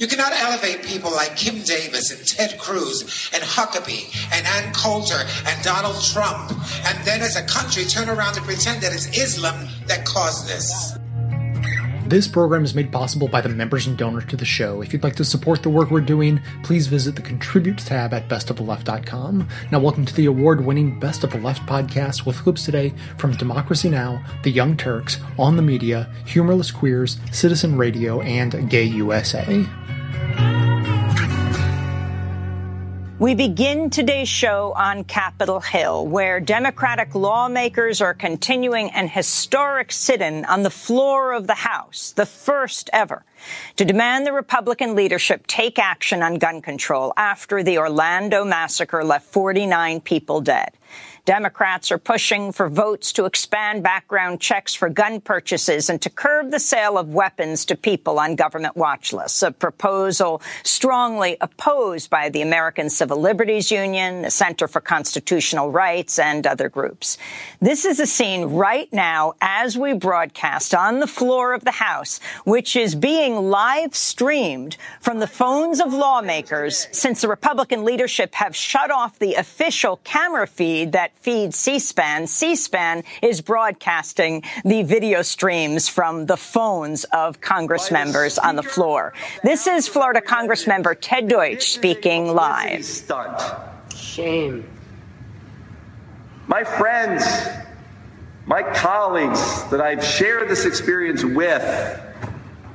You cannot elevate people like Kim Davis and Ted Cruz and Huckabee and Ann Coulter and Donald Trump, and then as a country turn around and pretend that it's Islam that caused this. This program is made possible by the members and donors to the show. If you'd like to support the work we're doing, please visit the Contribute tab at bestoftheleft.com. Now, welcome to the award winning Best of the Left podcast with clips today from Democracy Now!, The Young Turks, On the Media, Humorless Queers, Citizen Radio, and Gay USA. We begin today's show on Capitol Hill, where Democratic lawmakers are continuing an historic sit-in on the floor of the House, the first ever, to demand the Republican leadership take action on gun control after the Orlando massacre left 49 people dead. Democrats are pushing for votes to expand background checks for gun purchases and to curb the sale of weapons to people on government watch lists, a proposal strongly opposed by the American Civil Liberties Union, the Center for Constitutional Rights, and other groups. This is a scene right now as we broadcast on the floor of the House, which is being live streamed from the phones of lawmakers since the Republican leadership have shut off the official camera feed that feeds C-SPAN. C-SPAN is broadcasting the video streams from the phones of Congress members on the floor. This is Florida Congress member Ted Deutch speaking live. Stunt. Shame. My friends, my colleagues that I've shared this experience with,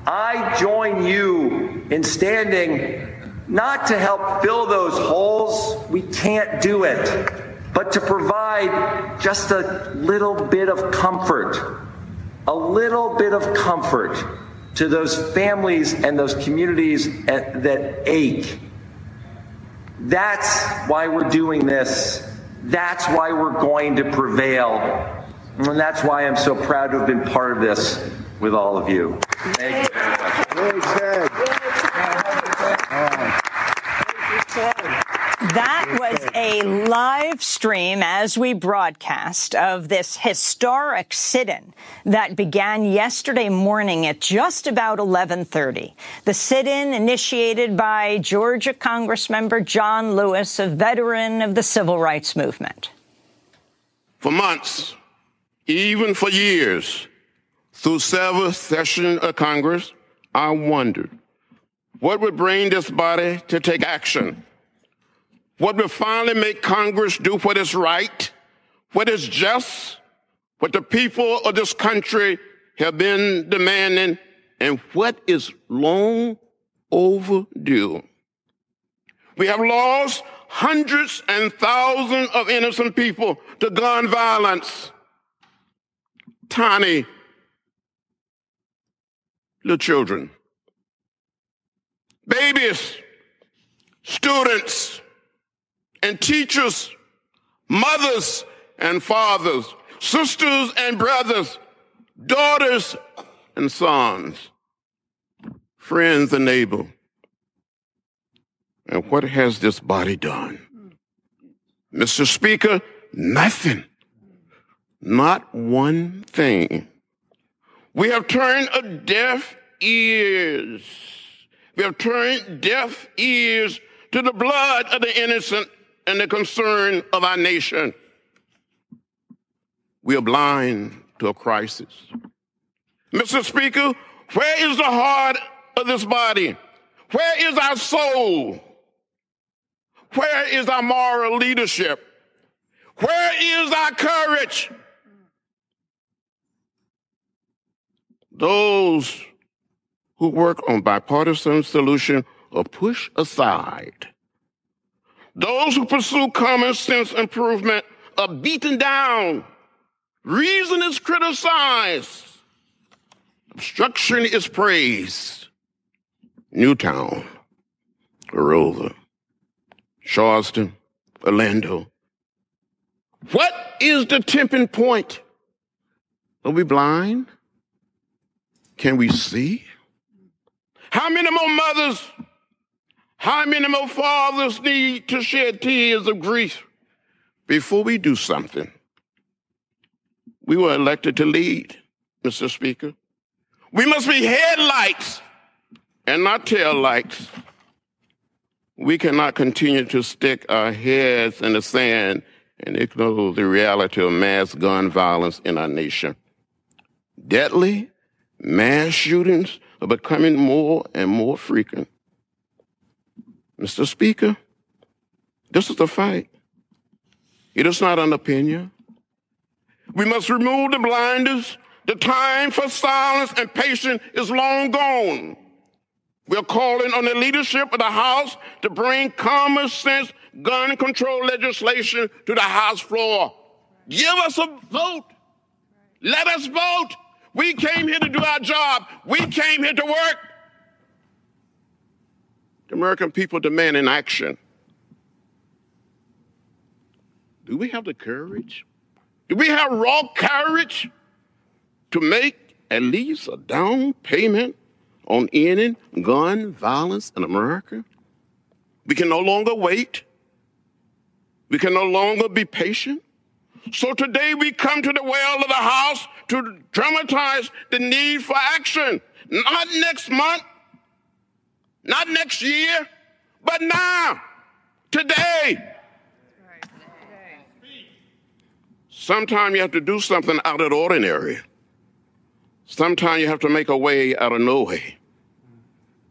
I join you in standing not to help fill those holes. We can't do it but to provide just a little bit of comfort, a little bit of comfort to those families and those communities that ache. That's why we're doing this. That's why we're going to prevail. And that's why I'm so proud to have been part of this with all of you. Thank you very much. That was a live stream as we broadcast of this historic sit-in that began yesterday morning at just about 11:30. The sit-in initiated by Georgia Congressmember John Lewis, a veteran of the civil rights movement. For months, even for years, through several sessions of Congress, I wondered what would bring this body to take action what will finally make Congress do what is right, what is just, what the people of this country have been demanding, and what is long overdue. We have lost hundreds and thousands of innocent people to gun violence. Tiny little children, babies, students, and teachers, mothers and fathers, sisters and brothers, daughters and sons, friends and neighbors. And what has this body done? Mr. Speaker, nothing. Not one thing. We have turned a deaf ears. We have turned deaf ears to the blood of the innocent and the concern of our nation. We are blind to a crisis. Mr. Speaker, where is the heart of this body? Where is our soul? Where is our moral leadership? Where is our courage? Those who work on bipartisan solution are pushed aside those who pursue common sense improvement are beaten down. Reason is criticized. Obstruction is praised. Newtown, Aurora, Charleston, Orlando. What is the tipping point? Are we blind? Can we see? How many more mothers how many more fathers need to shed tears of grief before we do something? We were elected to lead, Mr. Speaker. We must be headlights and not tail lights, we cannot continue to stick our heads in the sand and ignore the reality of mass gun violence in our nation. Deadly mass shootings are becoming more and more frequent. Mr. Speaker, this is a fight. It is not an opinion. We must remove the blinders. The time for silence and patience is long gone. We're calling on the leadership of the House to bring common sense gun control legislation to the House floor. Give us a vote. Let us vote. We came here to do our job. We came here to work. The American people demand an action. Do we have the courage? Do we have raw courage to make at least a down payment on ending gun violence in America? We can no longer wait. We can no longer be patient. So today we come to the well of the House to dramatize the need for action. Not next month, not next year, but now, today. Sometimes you have to do something out of the ordinary. Sometimes you have to make a way out of no way.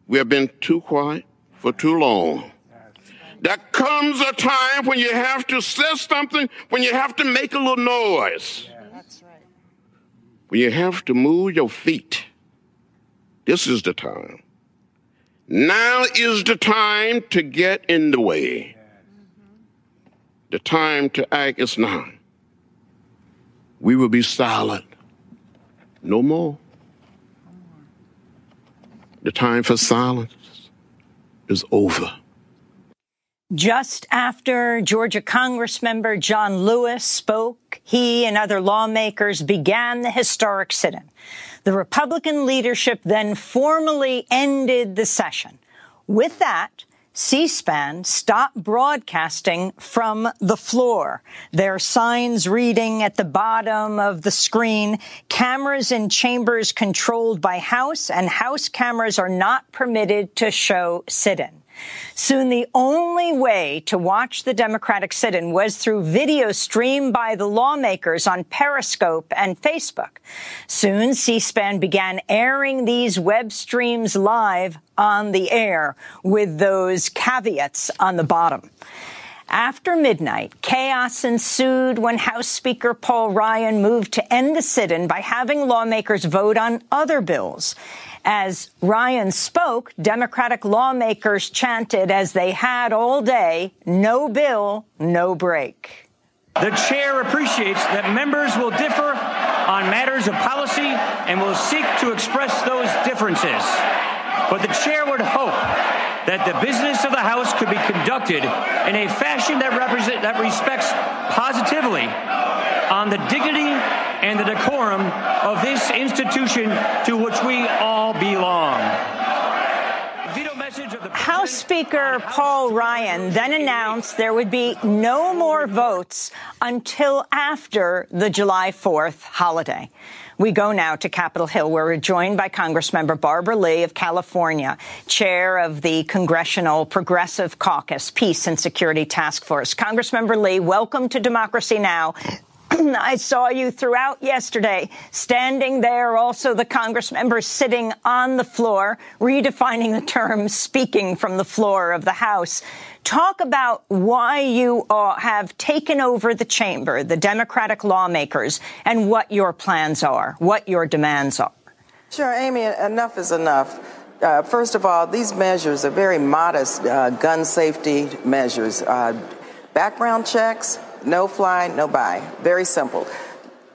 We have been too quiet for too long. There comes a time when you have to say something, when you have to make a little noise. When you have to move your feet. This is the time. Now is the time to get in the way. The time to act is now. We will be silent. No more. The time for silence is over. Just after Georgia Congressmember John Lewis spoke, he and other lawmakers began the historic sit-in. The Republican leadership then formally ended the session. With that, C-SPAN stopped broadcasting from the floor. Their signs reading at the bottom of the screen, cameras in chambers controlled by House and House cameras are not permitted to show sit-in. Soon the only way to watch the Democratic sit-in was through video streamed by the lawmakers on Periscope and Facebook. Soon C-SPAN began airing these web streams live on the air with those caveats on the bottom. After midnight, chaos ensued when House Speaker Paul Ryan moved to end the sit-in by having lawmakers vote on other bills. As Ryan spoke, Democratic lawmakers chanted, as they had all day, no bill, no break. The chair appreciates that members will differ on matters of policy and will seek to express those differences. But the chair would hope that the business of the House could be conducted in a fashion that, represent, that respects positively on the dignity and the decorum of this institution to which we all belong. House Speaker Paul Ryan then announced there would be no more votes until after the July 4th holiday. We go now to Capitol Hill, where we're joined by Congressmember Barbara Lee of California, chair of the Congressional Progressive Caucus Peace and Security Task Force. Congressmember Lee, welcome to Democracy Now! I saw you throughout yesterday standing there, also the Congress members sitting on the floor, redefining the term speaking from the floor of the House. Talk about why you have taken over the chamber, the Democratic lawmakers, and what your plans are, what your demands are. Sure, Amy, enough is enough. Uh, first of all, these measures are very modest uh, gun safety measures. Uh, background checks, no fly, no buy. Very simple.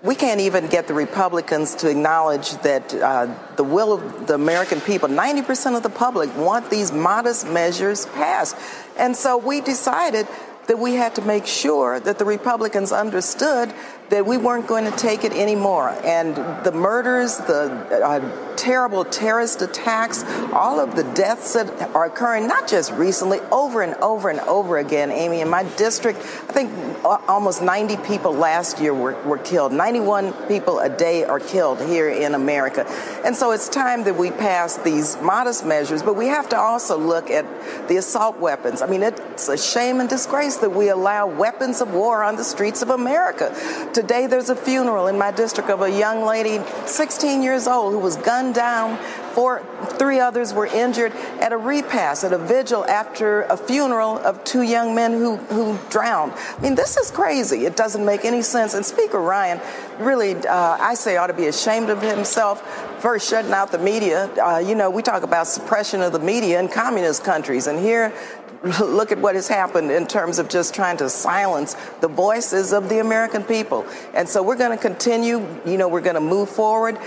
We can't even get the Republicans to acknowledge that uh, the will of the American people, 90% of the public, want these modest measures passed. And so we decided that we had to make sure that the Republicans understood that we weren't going to take it anymore. And the murders, the uh, terrible terrorist attacks, all of the deaths that are occurring, not just recently, over and over and over again, Amy. In my district, I think almost 90 people last year were, were killed. 91 people a day are killed here in America. And so it's time that we pass these modest measures, but we have to also look at the assault weapons. I mean, it's a shame and disgrace that we allow weapons of war on the streets of America. Today, there's a funeral in my district of a young lady, 16 years old, who was gunned down. Four, three others were injured at a repast, at a vigil after a funeral of two young men who, who drowned. I mean, this is crazy. It doesn't make any sense. And Speaker Ryan really, uh, I say, ought to be ashamed of himself for shutting out the media. Uh, you know, we talk about suppression of the media in communist countries, and here look at what has happened in terms of just trying to silence the voices of the American people. And so we're going to continue, you know, we're going to move forward.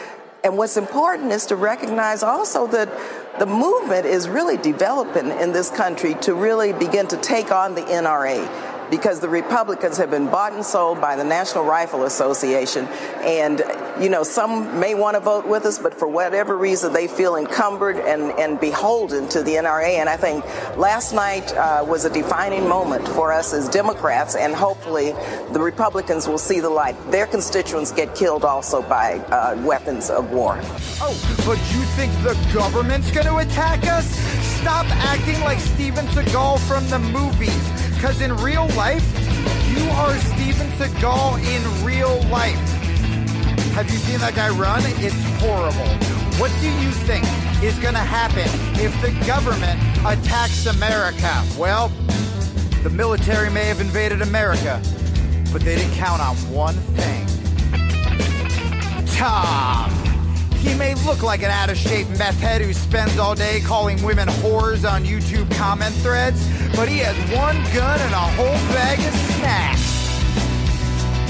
And what's important is to recognize also that the movement is really developing in this country to really begin to take on the NRA because the Republicans have been bought and sold by the National Rifle Association. And, you know, some may want to vote with us, but for whatever reason, they feel encumbered and, and beholden to the NRA. And I think last night uh, was a defining moment for us as Democrats, and hopefully the Republicans will see the light. Their constituents get killed also by uh, weapons of war. Oh, but you think the government's going to attack us? Stop acting like Steven Seagal from the movies. Because in real life, you are Steven Seagal in real life. Have you seen that guy run? It's horrible. What do you think is going to happen if the government attacks America? Well, the military may have invaded America, but they didn't count on one thing. Tom. He may look like an out of shape meth head who spends all day calling women whores on YouTube comment threads, but he has one gun and a whole bag of snacks.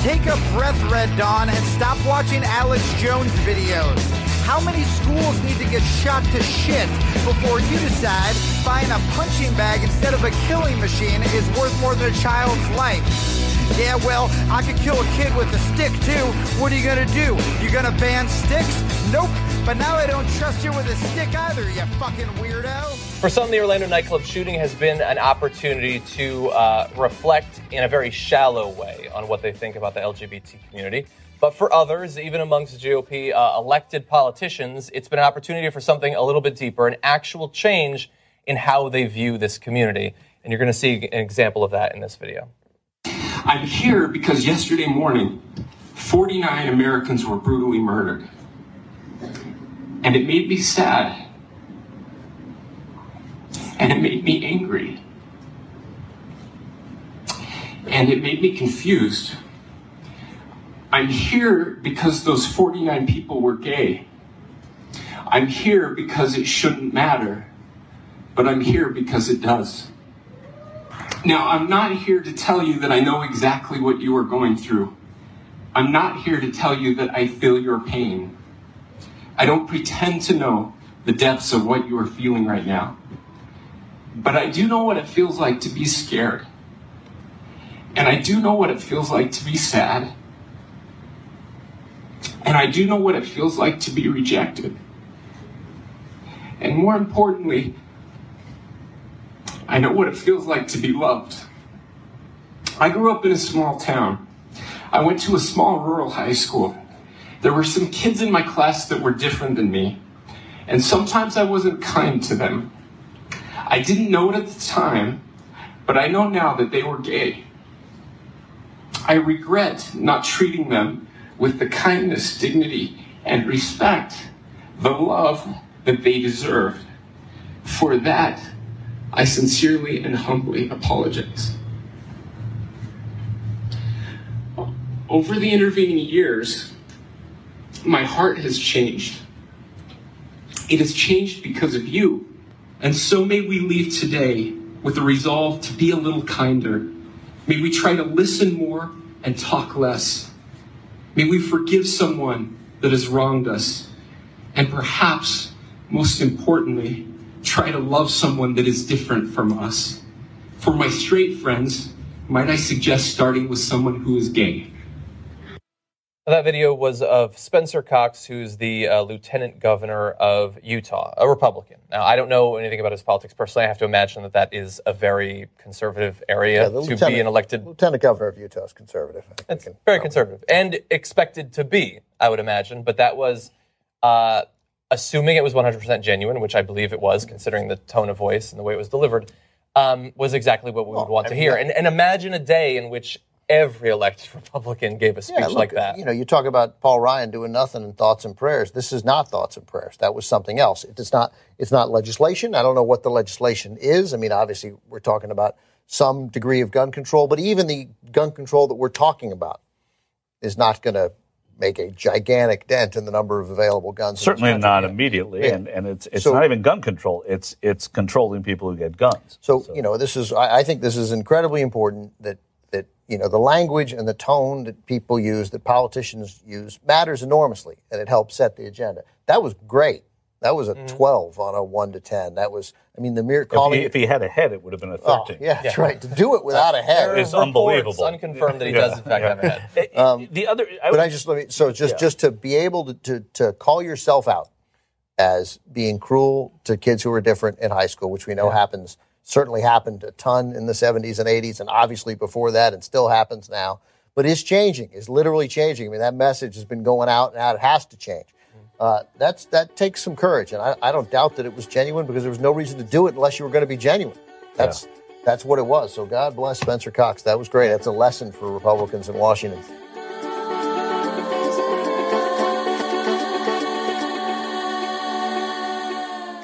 Take a breath, Red Dawn, and stop watching Alex Jones videos. How many schools need to get shot to shit before you decide buying a punching bag instead of a killing machine is worth more than a child's life? Yeah, well, I could kill a kid with a stick too. What are you gonna do? You gonna ban sticks? Nope. But now I don't trust you with a stick either, you fucking weirdo. For some, the Orlando nightclub shooting has been an opportunity to uh, reflect in a very shallow way on what they think about the LGBT community. But for others, even amongst GOP uh, elected politicians, it's been an opportunity for something a little bit deeper, an actual change in how they view this community. And you're going to see an example of that in this video. I'm here because yesterday morning, 49 Americans were brutally murdered. And it made me sad. And it made me angry. And it made me confused. I'm here because those 49 people were gay. I'm here because it shouldn't matter. But I'm here because it does. Now, I'm not here to tell you that I know exactly what you are going through. I'm not here to tell you that I feel your pain. I don't pretend to know the depths of what you are feeling right now. But I do know what it feels like to be scared. And I do know what it feels like to be sad. And I do know what it feels like to be rejected. And more importantly, I know what it feels like to be loved. I grew up in a small town. I went to a small rural high school. There were some kids in my class that were different than me, and sometimes I wasn't kind to them. I didn't know it at the time, but I know now that they were gay. I regret not treating them with the kindness, dignity, and respect, the love that they deserved. For that, I sincerely and humbly apologize. Over the intervening years, my heart has changed. It has changed because of you. And so may we leave today with the resolve to be a little kinder. May we try to listen more and talk less. May we forgive someone that has wronged us. And perhaps, most importantly, try to love someone that is different from us. For my straight friends, Might I suggest starting with someone who is gay? That video was of Spencer Cox, who's the uh, lieutenant governor of Utah, a Republican. Now, I don't know anything about his politics personally. I have to imagine that that is a very conservative area Yeah, to be an elected. lieutenant governor of Utah is conservative. I think It's can- very conservative and expected to be, I would imagine. But that was uh, assuming it was 100% genuine, which I believe it was, considering the tone of voice and the way it was delivered, um, was exactly what we would want I to mean, hear. yeah. And, and imagine a day in which every elected Republican gave a speech Yeah, look, like that. You know, you talk about Paul Ryan doing nothing and thoughts and prayers. This is not thoughts and prayers. That was something else. It's not. It's not legislation. I don't know what the legislation is. I mean, obviously, we're talking about some degree of gun control, but even the gun control that we're talking about is not going to make a gigantic dent in the number of available guns. Certainly country. not immediately, Yeah. and, and it's it's So- not even gun control. It's it's controlling people who get guns. So, you know, this is I, I think this is incredibly important that that you know the language and the tone that people use, that politicians use, matters enormously, and it helps set the agenda. That was great. That was a mm-hmm. twelve on a one to ten. That was, I mean, the mere If calling he, it. if he had a head, it would have been a Oh, thirteen. yeah, that's right. To do it without a There head are It's reports, unbelievable. Unconfirmed that he Yeah, does in fact yeah. have a head. Um, the other, I but I just let me. So just Yeah. just to be able to, to to call yourself out as being cruel to kids who are different in high school, which we know happens certainly happened a ton in the 70s and 80s, and obviously before that, and still happens now. But is changing, is literally changing. I mean, that message has been going out, and now it has to change. Uh, that's that takes some courage, and I, I don't doubt that it was genuine because there was no reason to do it unless you were going to be genuine. That's that's what it was. So God bless Spencer Cox. That was great. That's a lesson for Republicans in Washington.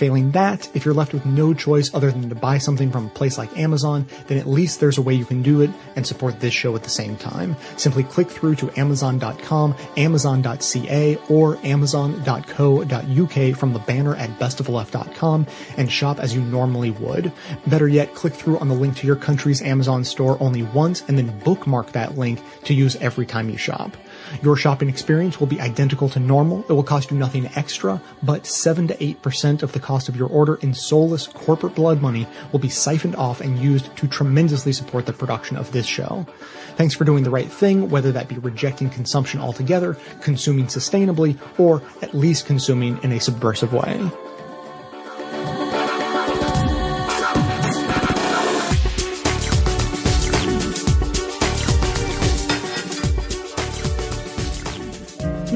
Failing that, if you're left with no choice other than to buy something from a place like Amazon, then at least there's a way you can do it and support this show at the same time. Simply click through to amazon.com, amazon.ca, or amazon.co.uk from the banner at bestofleft.com and shop as you normally would. Better yet, click through on the link to your country's Amazon store only once and then bookmark that link to use every time you shop. Your shopping experience will be identical to normal. It will cost you nothing extra, but 7 to 8% of the cost of your order in soulless corporate blood money will be siphoned off and used to tremendously support the production of this show. Thanks for doing the right thing, whether that be rejecting consumption altogether, consuming sustainably, or at least consuming in a subversive way.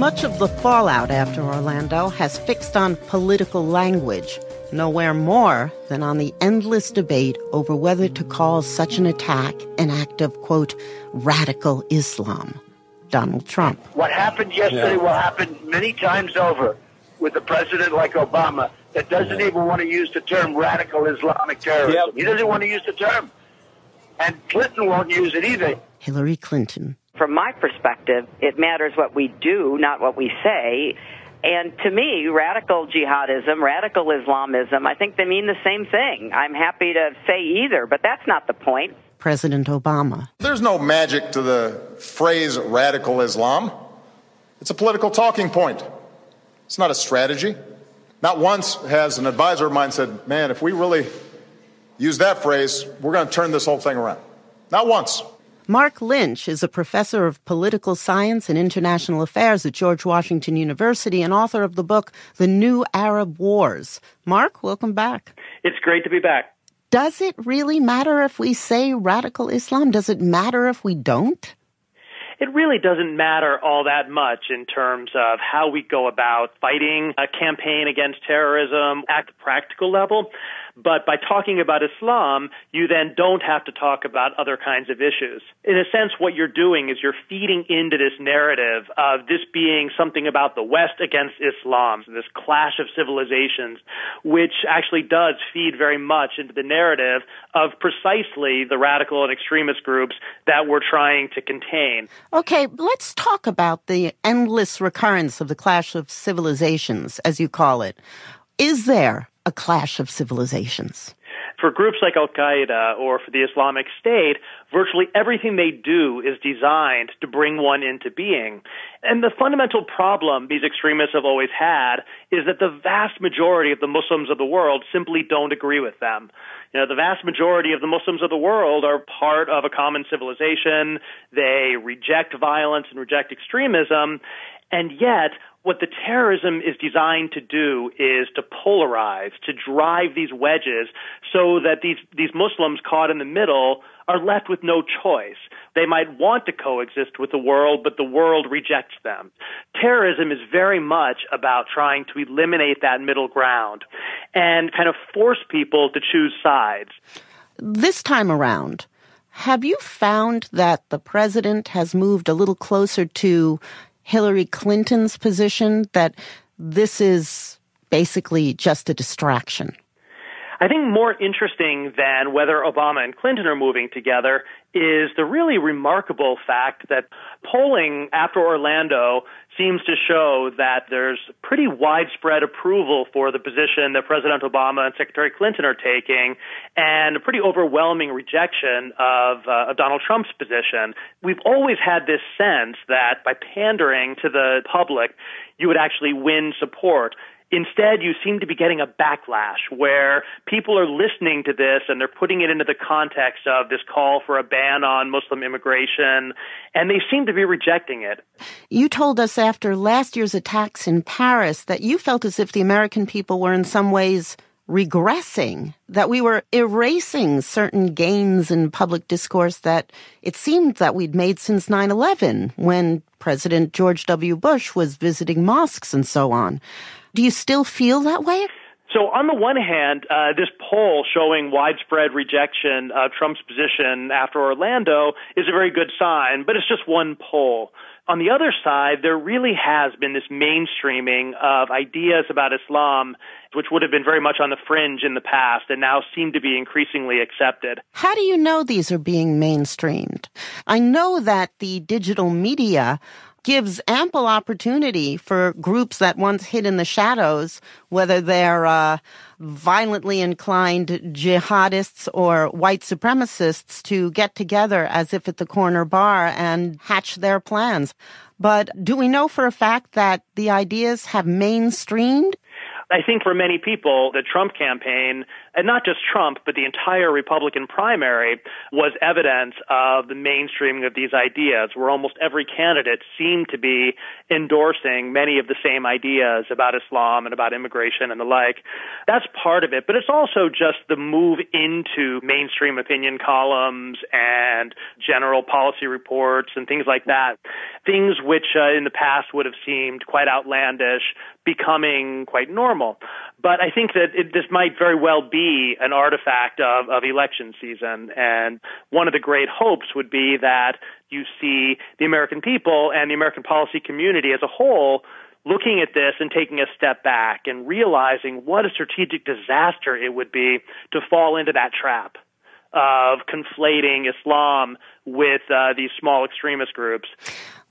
Much of the fallout after Orlando has fixed on political language, nowhere more than on the endless debate over whether to call such an attack an act of, quote, radical Islam. Donald Trump. What happened yesterday will happen many times over with a president like Obama that doesn't even want to use the term radical Islamic terrorism. He doesn't want to use the term. And Clinton won't use it either. Hillary Clinton. From my perspective, it matters what we do, not what we say. And to me, radical jihadism, radical Islamism, I think they mean the same thing. I'm happy to say either, but that's not the point. President Obama. There's no magic to the phrase radical Islam. It's a political talking point. It's not a strategy. Not once has an advisor of mine said, man, if we really use that phrase, we're going to turn this whole thing around. Not once. Marc Lynch is a professor of political science and international affairs at George Washington University and author of the book, The New Arab Wars. Marc, welcome back. It's great to be back. Does it really matter if we say radical Islam? Does it matter if we don't? It really doesn't matter all that much in terms of how we go about fighting a campaign against terrorism at the practical level. But by talking about Islam, you then don't have to talk about other kinds of issues. In a sense, what you're doing is you're feeding into this narrative of this being something about the West against Islam, this clash of civilizations, which actually does feed very much into the narrative of precisely the radical and extremist groups that we're trying to contain. Okay, let's talk about the endless recurrence of the clash of civilizations, as you call it. Is there a clash of civilizations? For groups like Al Qaeda or for the Islamic State, virtually everything they do is designed to bring one into being. And the fundamental problem these extremists have always had is that the vast majority of the Muslims of the world simply don't agree with them. You know, the vast majority of the Muslims of the world are part of a common civilization. They reject violence and reject extremism. And yet, what the terrorism is designed to do is to polarize, to drive these wedges so that these, these Muslims caught in the middle are left with no choice. They might want to coexist with the world, but the world rejects them. Terrorism is very much about trying to eliminate that middle ground and kind of force people to choose sides. This time around, have you found that the president has moved a little closer to Hillary Clinton's position that this is basically just a distraction? I think more interesting than whether Obama and Clinton are moving together is the really remarkable fact that polling after Orlando seems to show that there's pretty widespread approval for the position that President Obama and Secretary Clinton are taking, and a pretty overwhelming rejection of, uh, of Donald Trump's position. We've always had this sense that by pandering to the public, you would actually win support. Instead, you seem to be getting a backlash where people are listening to this and they're putting it into the context of this call for a ban on Muslim immigration, and they seem to be rejecting it. You told us after last year's attacks in Paris that you felt as if the American people were in some ways regressing, that we were erasing certain gains in public discourse that it seemed that we'd made since 9-11 when President George W. Bush was visiting mosques and so on. Do you still feel that way? So, on the one hand, uh, this poll showing widespread rejection of Trump's position after Orlando is a very good sign, but it's just one poll. On the other side, there really has been this mainstreaming of ideas about Islam, which would have been very much on the fringe in the past and now seem to be increasingly accepted. How do you know these are being mainstreamed? I know that the digital media gives ample opportunity for groups that once hid in the shadows, whether they're uh, violently inclined jihadists or white supremacists, to get together as if at the corner bar and hatch their plans. But do we know for a fact that the ideas have mainstreamed? I think for many people, the Trump campaign, and not just Trump, but the entire Republican primary, was evidence of the mainstreaming of these ideas, where almost every candidate seemed to be endorsing many of the same ideas about Islam and about immigration and the like. That's part of it, but it's also just the move into mainstream opinion columns and general policy reports and things like that. Things which uh, in the past would have seemed quite outlandish becoming quite normal. But I think that it, this might very well be an artifact of, of election season. And one of the great hopes would be that you see the American people and the American policy community as a whole looking at this and taking a step back and realizing what a strategic disaster it would be to fall into that trap of conflating Islam with uh, these small extremist groups.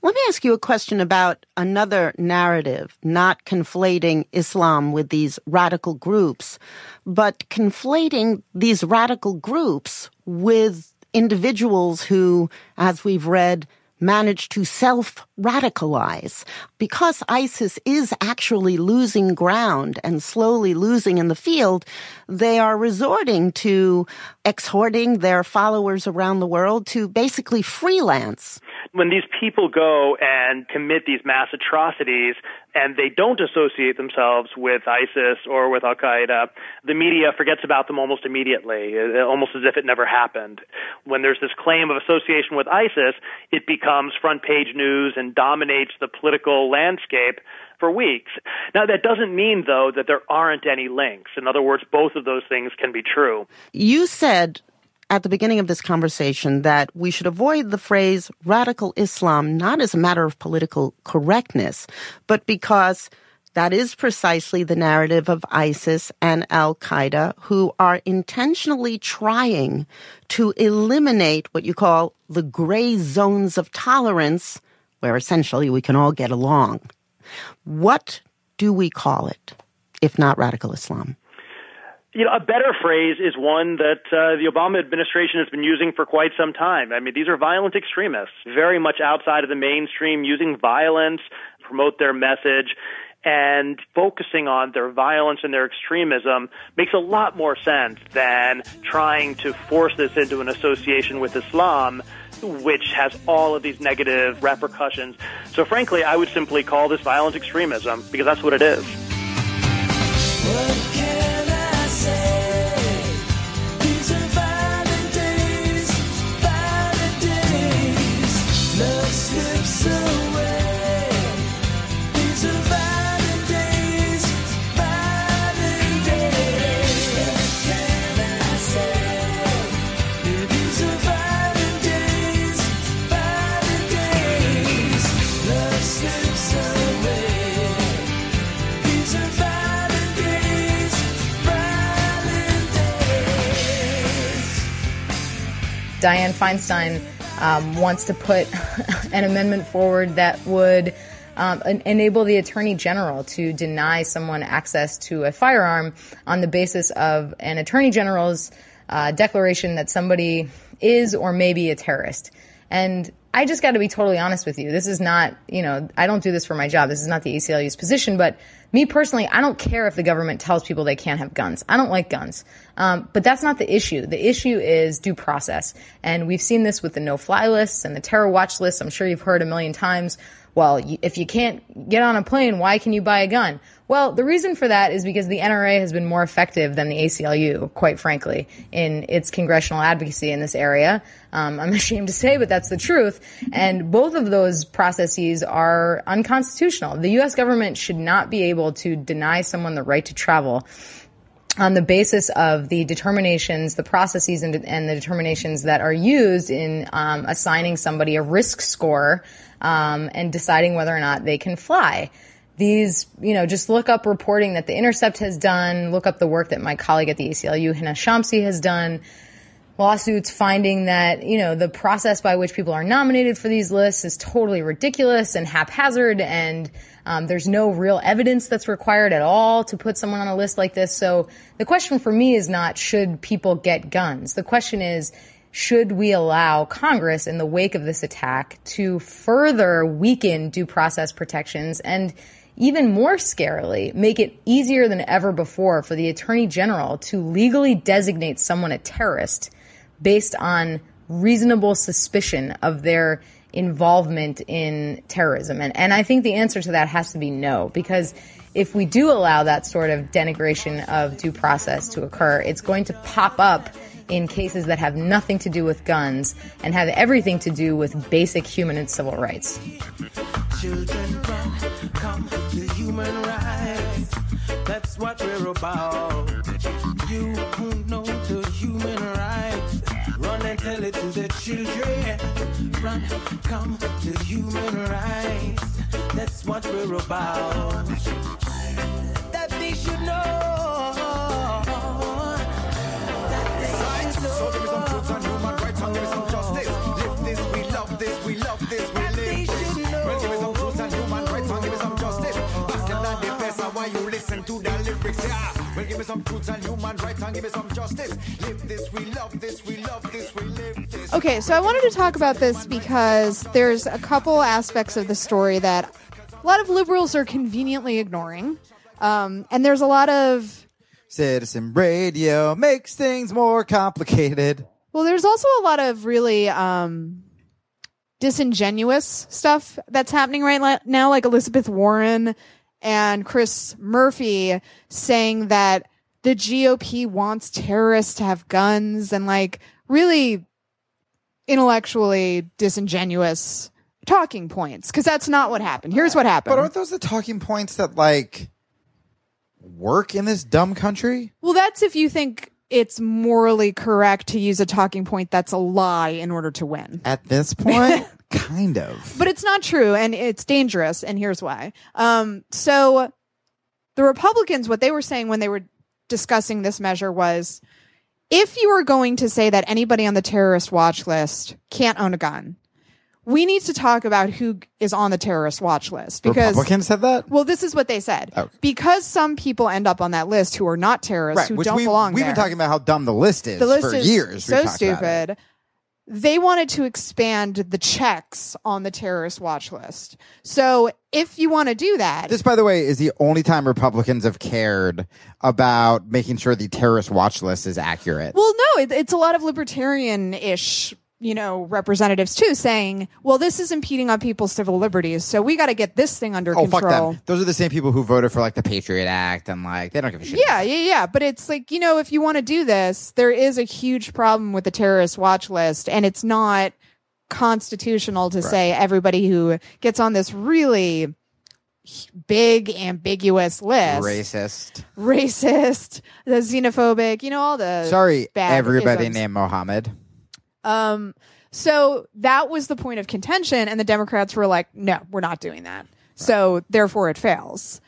Let me ask you a question about another narrative, not conflating Islam with these radical groups, but conflating these radical groups with individuals who, as we've read, manage to self radicalize. Because ISIS is actually losing ground and slowly losing in the field, they are resorting to exhorting their followers around the world to basically freelance when these people go and commit these mass atrocities and they don't associate themselves with ISIS or with Al Qaeda, the media forgets about them almost immediately, uh, almost as if it never happened. When there's this claim of association with ISIS, it becomes front page news and dominates the political landscape for weeks. Now, that doesn't mean, though, that there aren't any links. In other words, both of those things can be true. You said at the beginning of this conversation that we should avoid the phrase radical Islam not as a matter of political correctness, but because that is precisely the narrative of ISIS and Al Qaeda, who are intentionally trying to eliminate what you call the gray zones of tolerance, where essentially we can all get along. What do we call it, if not radical Islam? You know, a better phrase is one that uh, the Obama administration has been using for quite some time. I mean, these are violent extremists, very much outside of the mainstream, using violence to promote their message. And focusing on their violence and their extremism makes a lot more sense than trying to force this into an association with Islam, which has all of these negative repercussions. So, frankly, I would simply call this violent extremism because that's what it is. Dianne Feinstein um, wants to put an amendment forward that would um, enable the attorney general to deny someone access to a firearm on the basis of an attorney general's uh, declaration that somebody is or may be a terrorist. And I just got to be totally honest with you. This is not, you know, I don't do this for my job. This is not the ACLU's position, but me personally, I don't care if the government tells people they can't have guns. I don't like guns. Um, but that's not the issue. The issue is due process. And we've seen this with the no fly lists and the terror watch lists. I'm sure you've heard a million times. Well, if you can't get on a plane, why can you buy a gun? Well, the reason for that is because the NRA has been more effective than the ACLU, quite frankly, in its congressional advocacy in this area. Um, I'm ashamed to say, but that's the truth. And both of those processes are unconstitutional. The U.S. government should not be able to deny someone the right to travel on the basis of the determinations, the processes and, and the determinations that are used in um, assigning somebody a risk score um, and deciding whether or not they can fly. These, you know, just look up reporting that The Intercept has done, look up the work that my colleague at the ACLU, Hina Shamsi, has done, lawsuits finding that, you know, the process by which people are nominated for these lists is totally ridiculous and haphazard and um, there's no real evidence that's required at all to put someone on a list like this. So the question for me is not should people get guns? The question is, should we allow Congress in the wake of this attack to further weaken due process protections and even more scarily, make it easier than ever before for the Attorney General to legally designate someone a terrorist based on reasonable suspicion of their involvement in terrorism. And, and I think the answer to that has to be no, because if we do allow that sort of denigration of due process to occur, it's going to pop up in cases that have nothing to do with guns and have everything to do with basic human and civil rights. Children come human rights. That's what we're about. You know the human children. Run, come to human rights. That's what we're about. That they should know. Listen to the lyrics, yeah. Well, give me some truth and human rights and give me some justice. Live this, we love this, we love this, we live this. Okay, so I wanted to talk about this because there's a couple aspects of the story that a lot of liberals are conveniently ignoring. Um, and there's a lot of Citizen radio makes things more complicated. Well, there's also a lot of really um, disingenuous stuff that's happening right now, like Elizabeth Warren and Chris Murphy saying that the GOP wants terrorists to have guns and like really intellectually disingenuous talking points because that's not what happened. Here's what happened. But aren't those the talking points that like work in this dumb country? Well, that's if you think it's morally correct to use a talking point that's a lie in order to win. At this point, kind of. But it's not true and it's dangerous. And here's why. Um, so the Republicans, what they were saying when they were discussing this measure was if you are going to say that anybody on the terrorist watch list can't own a gun, we need to talk about who is on the terrorist watch list because Republicans said that. Well, this is what they said. Okay. Because some people end up on that list who are not terrorists, who which don't we, belong We've there. been talking about how dumb the list is the list for is years. so We've about it. stupid. They wanted to expand the checks on the terrorist watch list. So if you want to do that, This, by the way, is the only time Republicans have cared about making sure the terrorist watch list is accurate. Well, no, it, it's a lot of libertarian-ish, you know, representatives too, saying, "Well, this is impeding on people's civil liberties, so we got to get this thing under oh, control." fuck them. Those are the same people who voted for like the Patriot Act and like they don't give a shit. Yeah, yeah, yeah. But it's like, you know, if you want to do this, there is a huge problem with the terrorist watch list, and it's not constitutional to say everybody who gets on this really big, ambiguous list Racist. racist, the xenophobic, you know, all the Sorry, bad everybody isms. named Mohammed. Um, so that was the point of contention, and the Democrats were like, "No, we're not doing that." So therefore, it fails.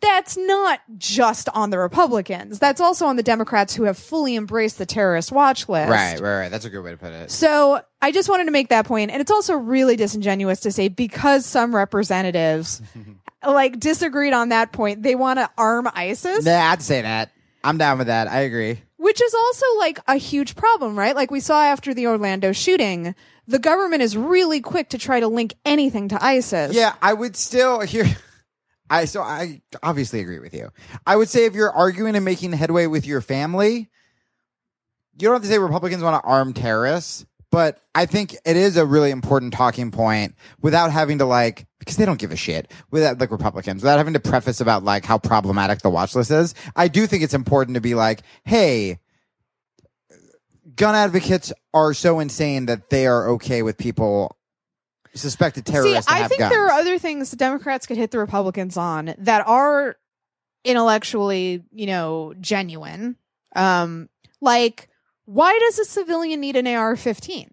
That's not just on the Republicans. That's also on the Democrats who have fully embraced the terrorist watch list. Right, right, right. That's a good way to put it. So I just wanted to make that point, and it's also really disingenuous to say because some representatives like disagreed on that point, they want to arm ISIS. Nah, I'd say that. I'm down with that. I agree. Which is also like a huge problem, right? Like we saw after the Orlando shooting, the government is really quick to try to link anything to ISIS. Yeah, I would still here. I so I obviously agree with you. I would say if you're arguing and making headway with your family, you don't have to say Republicans want to arm terrorists, but I think it is a really important talking point without having to like because they don't give a shit without like Republicans without having to preface about like how problematic the watch list is. I do think it's important to be like, hey, gun advocates are so insane that they are okay with people suspected terrorists See, I think guns. there are other things the Democrats could hit the Republicans on that are intellectually, you know, genuine. Um, like, why does a civilian need an AR-15?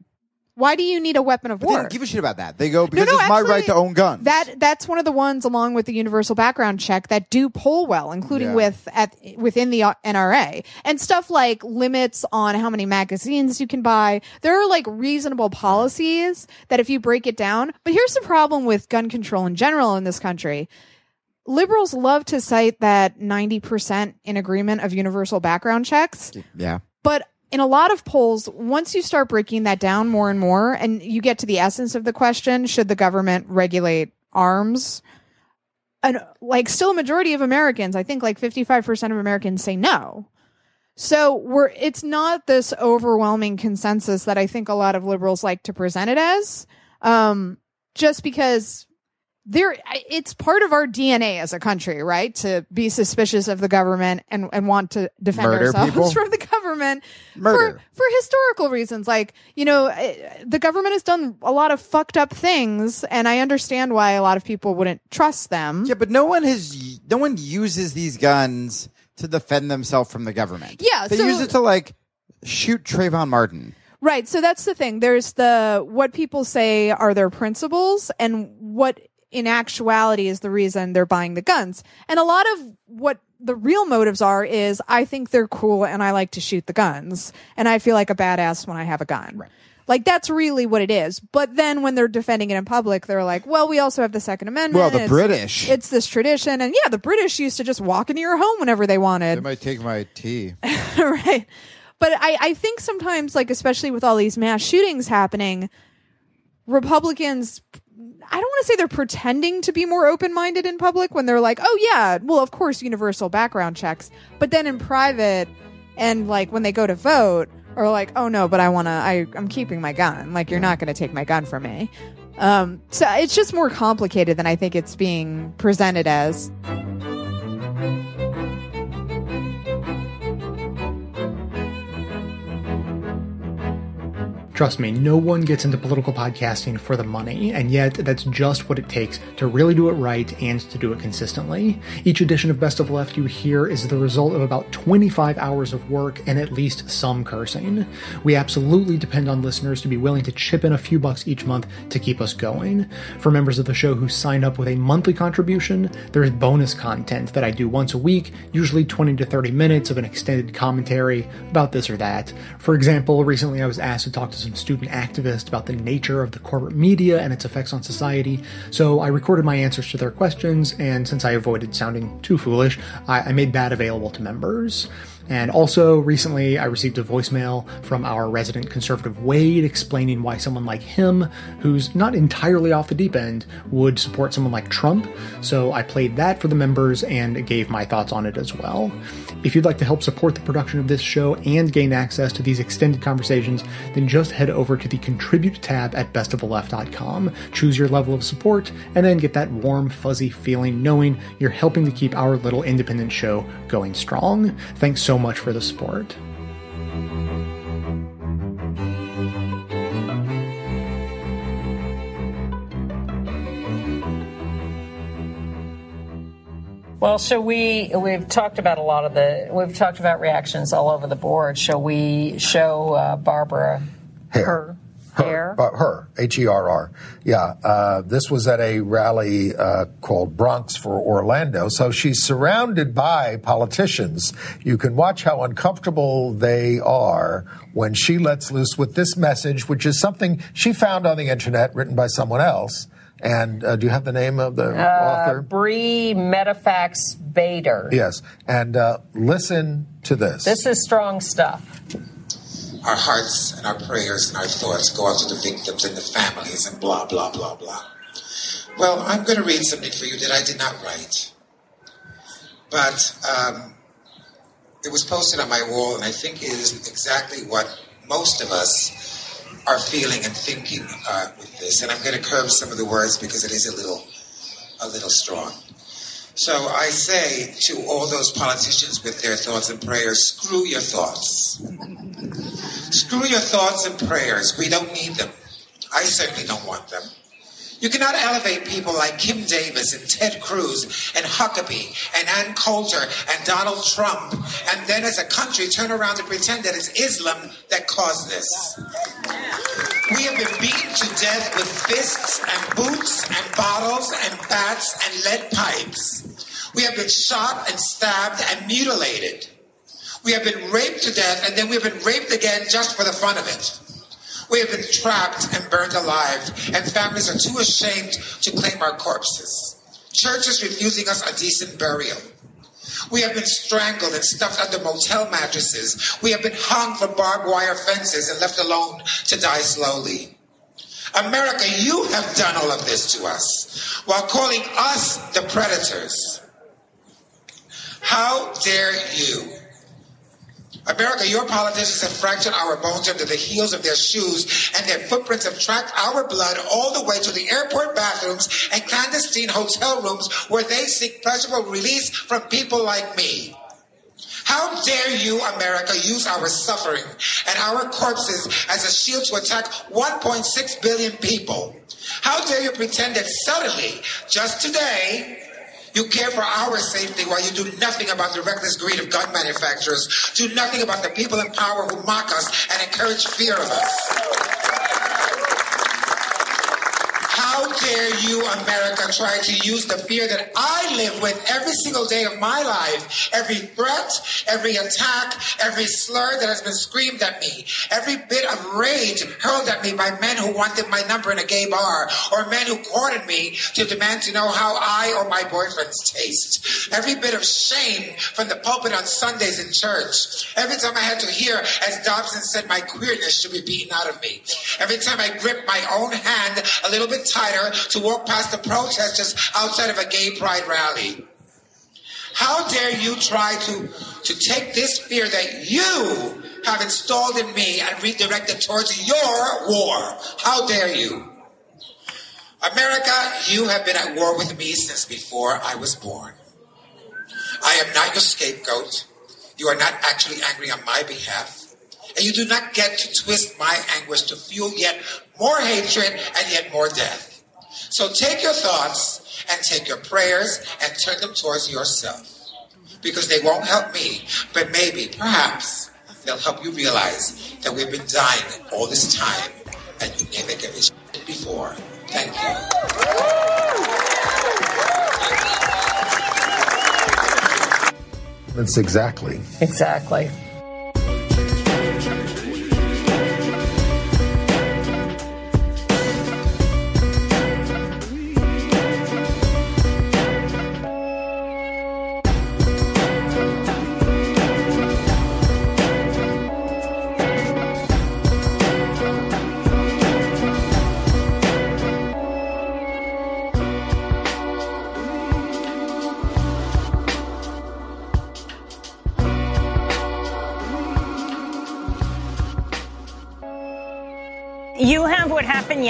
Why do you need a weapon of But they war? don't give a shit about that. They go because no, it's my right to own guns. That that's one of the ones along with the universal background check that do poll well, including Yeah. with at within the uh, NRA and stuff like limits on how many magazines you can buy. There are like reasonable policies that if you break it down. But here's the problem with gun control in general in this country. Liberals love to cite that 90% in agreement of universal background checks. yeah. But in a lot of polls, once you start breaking that down more and more, and you get to the essence of the question, should the government regulate arms? And like still a majority of Americans, I think like 55% of Americans say no. So we're, it's not this overwhelming consensus that I think a lot of liberals like to present it as. Um, just because there it's part of our DNA as a country, right? To be suspicious of the government and, and want to defend Murder ourselves people? from the government Murder. for for historical reasons. Like, you know, eh, the government has done a lot of fucked up things and I understand why a lot of people wouldn't trust them. Yeah, but no one has no one uses these guns to defend themselves from the government. Yeah, They so- use it to like shoot Trayvon Martin. Right. So that's the thing. There's the what people say are their principles and what in actuality is the reason they're buying the guns. And a lot of what the real motives are is I think they're cool and I like to shoot the guns and I feel like a badass when I have a gun. Like that's really what it is. But then when they're defending it in public, they're like, well, we also have the Second Amendment. Well, the it's- British. It's this tradition. And yeah, the British used to just walk into your home whenever they wanted. They might take my tea. right. But I, I think sometimes, like, especially with all these mass shootings happening, Republicans, I don't want to say they're pretending to be more open minded in public when they're like, oh, yeah, well, of course, universal background checks. But then in private, and like when they go to vote, or like, oh, no, but I want to, I'm keeping my gun. Like, you're not going to take my gun from me. Um, so it's just more complicated than I think it's being presented as. Trust me, no one gets into political podcasting for the money, and yet that's just what it takes to really do it right and to do it consistently. Each edition of Best of Left you hear is the result of about 25 hours of work and at least some cursing. We absolutely depend on listeners to be willing to chip in a few bucks each month to keep us going. For members of the show who sign up with a monthly contribution, there's bonus content that I do once a week, usually 20 to 30 minutes of an extended commentary about this or that. For example, recently I was asked to talk to some and student activist about the nature of the corporate media and its effects on society, so I recorded my answers to their questions, and since I avoided sounding too foolish, I, I made that available to members. And also, recently, I received a voicemail from our resident conservative Wade explaining why someone like him, who's not entirely off the deep end, would support someone like Trump. So I played that for the members and gave my thoughts on it as well. If you'd like to help support the production of this show and gain access to these extended conversations, then just head over to the Contribute tab at bestoftheleft.com, choose your level of support, and then get that warm, fuzzy feeling knowing you're helping to keep our little independent show going strong. Thanks so much for the support. Well, so we? We've talked about a lot of the. We've talked about reactions all over the board. Shall we show uh, Barbara Herr Herr uh, Herr H E R R? Yeah, uh, this was at a rally uh, called Bronx for Orlando. So she's surrounded by politicians. You can watch how uncomfortable they are when she lets loose with this message, which is something she found on the internet, written by someone else. And uh, do you have the name of the uh, author? Bree Metafax Bader. Yes. And uh, listen to this. This is strong stuff. Our hearts and our prayers and our thoughts go out to the victims and the families and blah, blah, blah, blah. Well, I'm going to read something for you that I did not write. But um, it was posted on my wall, and I think it is exactly what most of us are feeling and thinking uh, with this. And I'm going to curb some of the words because it is a little, a little strong. So I say to all those politicians with their thoughts and prayers, screw your thoughts. Screw your thoughts and prayers. We don't need them. I certainly don't want them. You cannot elevate people like Kim Davis and Ted Cruz and Huckabee and Ann Coulter and Donald Trump, and then as a country turn around and pretend that it's Islam that caused this. We have been beaten to death with fists and boots and bottles and bats and lead pipes. We have been shot and stabbed and mutilated. We have been raped to death and then we have been raped again just for the fun of it. We have been trapped and burned alive, and families are too ashamed to claim our corpses. Churches refusing us a decent burial. We have been strangled and stuffed under motel mattresses. We have been hung from barbed wire fences and left alone to die slowly. America, you have done all of this to us while calling us the predators. How dare you? America, your politicians have fractured our bones under the heels of their shoes, and their footprints have tracked our blood all the way to the airport bathrooms and clandestine hotel rooms where they seek pleasurable release from people like me. How dare you, America, use our suffering and our corpses as a shield to attack 1.6 billion people? How dare you pretend that suddenly, just today, you care for our safety while you do nothing about the reckless greed of gun manufacturers, do nothing about the people in power who mock us and encourage fear of us. How dare you, America, try to use the fear that I live with every single day of my life? Every threat, every attack, every slur that has been screamed at me, every bit of rage hurled at me by men who wanted my number in a gay bar, or men who courted me to demand to know how I or my boyfriends taste. Every bit of shame from the pulpit on Sundays in church. Every time I had to hear, as Dobson said, my queerness should be beaten out of me. Every time I grip my own hand a little bit to walk past the protesters outside of a gay pride rally. How dare you try to, to take this fear that you have installed in me and redirect it towards your war? How dare you? America, you have been at war with me since before I was born. I am not your scapegoat. You are not actually angry on my behalf. And you do not get to twist my anguish to fuel yet more hatred and yet more death. So take your thoughts and take your prayers and turn them towards yourself. Because they won't help me, but maybe, perhaps, they'll help you realize that we've been dying all this time and you never gave a shit before. Thank you. That's exactly. Exactly.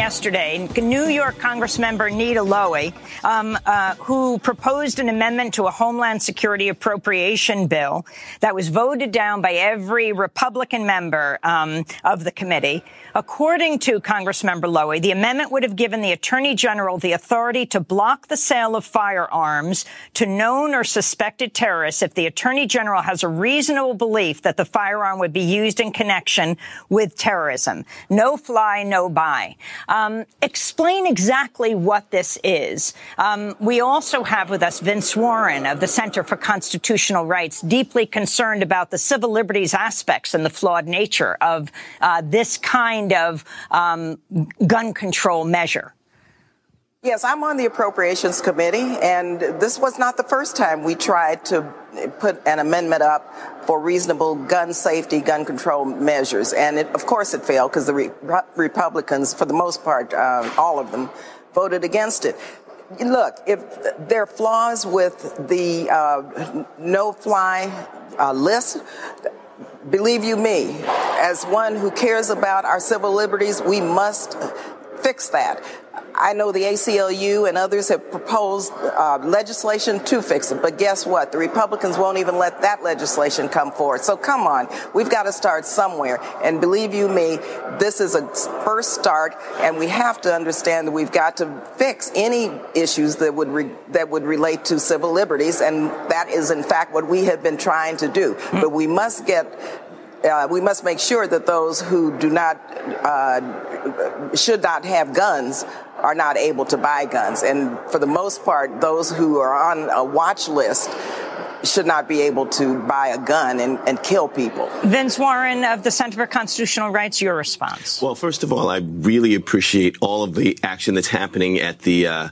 Yesterday. New York Congressmember Nita Lowey, um, uh, who proposed an amendment to a Homeland Security appropriation bill that was voted down by every Republican member um, of the committee. According to Congressmember Lowey, the amendment would have given the Attorney General the authority to block the sale of firearms to known or suspected terrorists if the Attorney General has a reasonable belief that the firearm would be used in connection with terrorism. No fly, no buy. Um, explain exactly what this is. Um, we also have with us Vince Warren of the Center for Constitutional Rights, deeply concerned about the civil liberties aspects and the flawed nature of uh, this kind of um, gun control measure. Yes, I'm on the Appropriations Committee, and this was not the first time we tried to put an amendment up for reasonable gun safety, gun control measures. And it, of course it failed because the Re- Republicans, for the most part, uh, all of them, voted against it. Look, if there are flaws with the uh, no fly uh, list, believe you me, as one who cares about our civil liberties, we must fix that. I know the ACLU and others have proposed uh, legislation to fix it, but guess what? The Republicans won't even let that legislation come forward. So come on, we've got to start somewhere. And believe you me, this is a first start, and we have to understand that we've got to fix any issues that would re- that would relate to civil liberties, and that is in fact what we have been trying to do. But we must get uh, we must make sure that those who do not uh, should not have guns are not able to buy guns. And for the most part, those who are on a watch list should not be able to buy a gun and, and kill people. Vince Warren of the Center for Constitutional Rights, your response. Well, first of all, I really appreciate all of the action that's happening at the uh,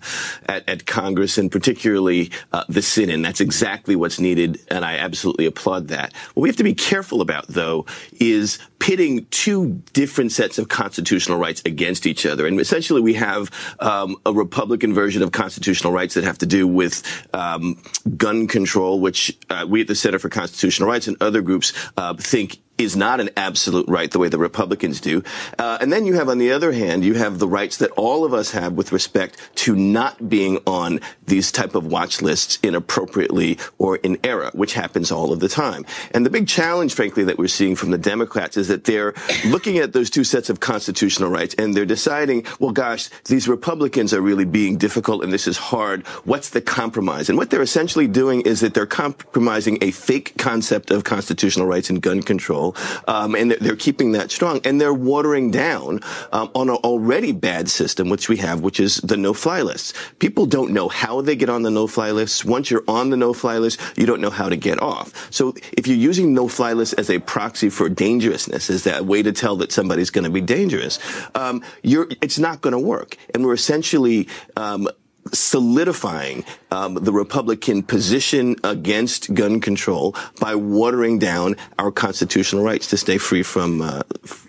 at, at, Congress and particularly uh, the Senate. That's exactly what's needed, and I absolutely applaud that. What we have to be careful about, though, is pitting two different sets of constitutional rights against each other. And essentially, we have um, a Republican version of constitutional rights that have to do with um, gun control, which which uh, we at the Center for Constitutional Rights and other groups uh, think is not an absolute right the way the Republicans do. Uh, and then you have, on the other hand, you have the rights that all of us have with respect to not being on these type of watch lists inappropriately or in error, which happens all of the time. And the big challenge, frankly, that we're seeing from the Democrats is that they're looking at those two sets of constitutional rights and they're deciding, well, gosh, these Republicans are really being difficult and this is hard. What's the compromise? And what they're essentially doing is that they're compromising a fake concept of constitutional rights and gun control um, and they're, keeping that strong, and they're watering down um, on an already bad system, which we have, which is the no-fly list. People don't know how they get on the no-fly list. Once you're on the no-fly list, you don't know how to get off. So if you're using no-fly list as a proxy for dangerousness, as that way to tell that somebody's going to be dangerous, um, it's not going to work. And we're essentially um, solidifying um, the Republican position against gun control by watering down our constitutional rights to stay free from uh,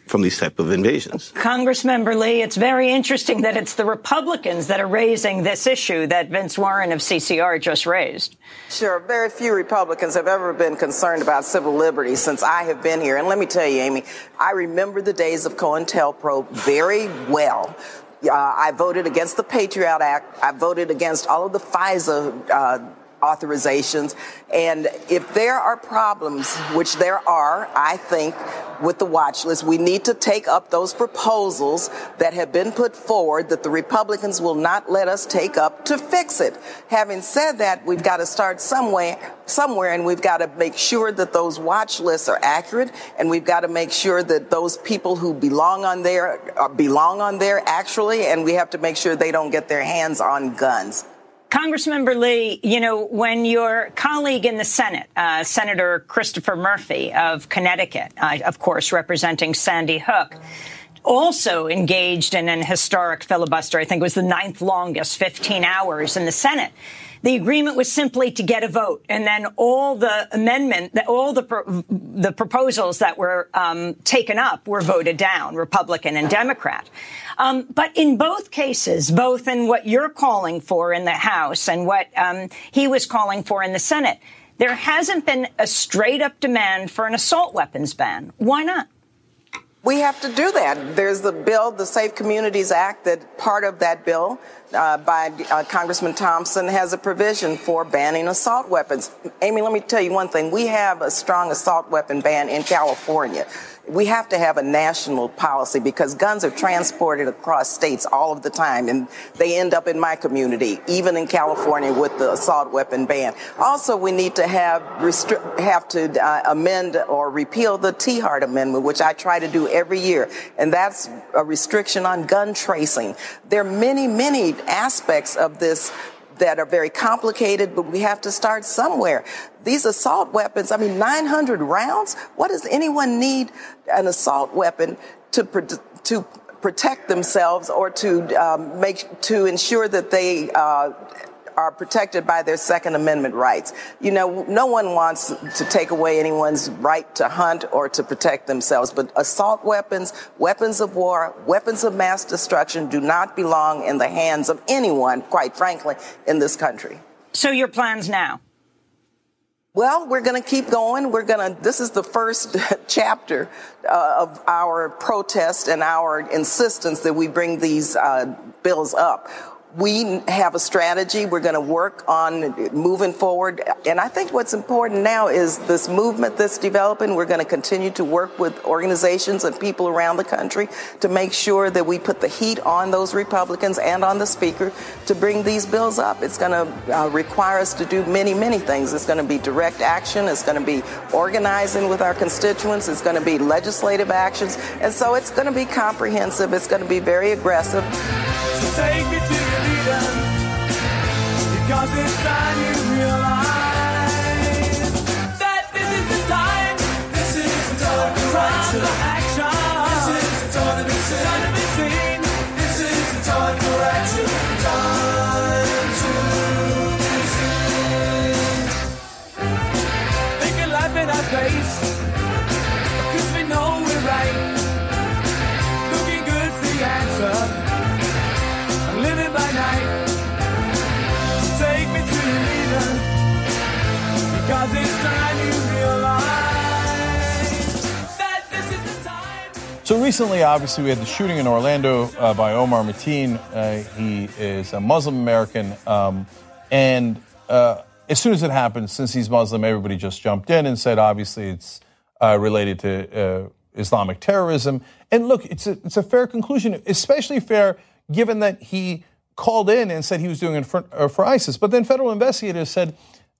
from these type of invasions. Congressmember Lee, it's very interesting that it's the Republicans that are raising this issue that Vince Warren of CCR just raised. Sure, very few Republicans have ever been concerned about civil liberties since I have been here. And let me tell you, Amy, I remember the days of COINTELPRO very well uh, I voted against the Patriot Act. I voted against all of the FISA uh, authorizations. And if there are problems, which there are, I think, with the watch list, we need to take up those proposals that have been put forward that the Republicans will not let us take up to fix it. Having said that, we've got to start somewhere, somewhere, and we've got to make sure that those watch lists are accurate, and we've got to make sure that those people who belong on there uh, belong on there actually, and we have to make sure they don't get their hands on guns. Congressmember Lee, you know, when your colleague in the Senate, uh, Senator Christopher Murphy of Connecticut, uh, of course, representing Sandy Hook, also engaged in an historic filibuster, I think it was the ninth longest, 15 hours in the Senate. The agreement was simply to get a vote, and then all the amendment, all the pro- the proposals that were um, taken up were voted down, Republican and Democrat. Um, but in both cases, both in what you're calling for in the House and what um, he was calling for in the Senate, there hasn't been a straight up demand for an assault weapons ban. Why not? We have to do that. There's the bill, the Safe Communities Act, that part of that bill uh, by uh, Congressman Thompson has a provision for banning assault weapons. Amy, let me tell you one thing. We have a strong assault weapon ban in California we have to have a national policy because guns are transported across states all of the time and they end up in my community, even in California with the assault weapon ban. Also, we need to have restri- have to uh, amend or repeal the Tiahrt Amendment, which I try to do every year, and that's a restriction on gun tracing. There are many, many aspects of this that are very complicated, but we have to start somewhere. These assault weapons, I mean, 900 rounds? What does anyone need an assault weapon to, to protect themselves or to um, make, to ensure that they, uh, are protected by their Second Amendment rights. You know, no one wants to take away anyone's right to hunt or to protect themselves, but assault weapons, weapons of war, weapons of mass destruction do not belong in the hands of anyone, quite frankly, in this country. So, your plans now? Well, we're going to keep going. We're going to, this is the first chapter uh, of our protest and our insistence that we bring these uh, bills up we have a strategy. We're going to work on moving forward. And I think what's important now is this movement that's developing. We're going to continue to work with organizations and people around the country to make sure that we put the heat on those Republicans and on the Speaker to bring these bills up. It's going to uh, require us to do many, many things. It's going to be direct action. It's going to be organizing with our constituents. It's going to be legislative actions. And so it's going to be comprehensive. It's going to be very aggressive. So because it's time you realize that this is the time. This is the time for action. This is the. Time to be seen. This is the time for action. So recently, obviously, we had the shooting in Orlando uh, by Omar Mateen. Uh, he is a Muslim American. Um, and uh, as soon as it happened, since he's Muslim, everybody just jumped in and said, obviously, it's uh, related to uh, Islamic terrorism. And look, it's a, it's a fair conclusion, especially fair given that he called in and said he was doing it for, uh, for ISIS. But then federal investigators said,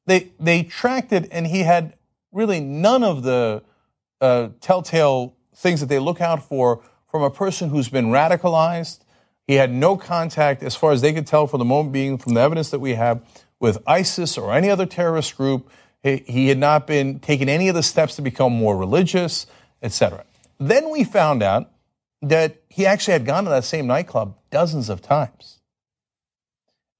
they they tracked it, and he had really none of the telltale things that they look out for from a person who's been radicalized. He had no contact, as far as they could tell, for the moment being, from the evidence that we have, with ISIS or any other terrorist group. He, he had not been taking any of the steps to become more religious, etc. Then we found out that he actually had gone to that same nightclub dozens of times.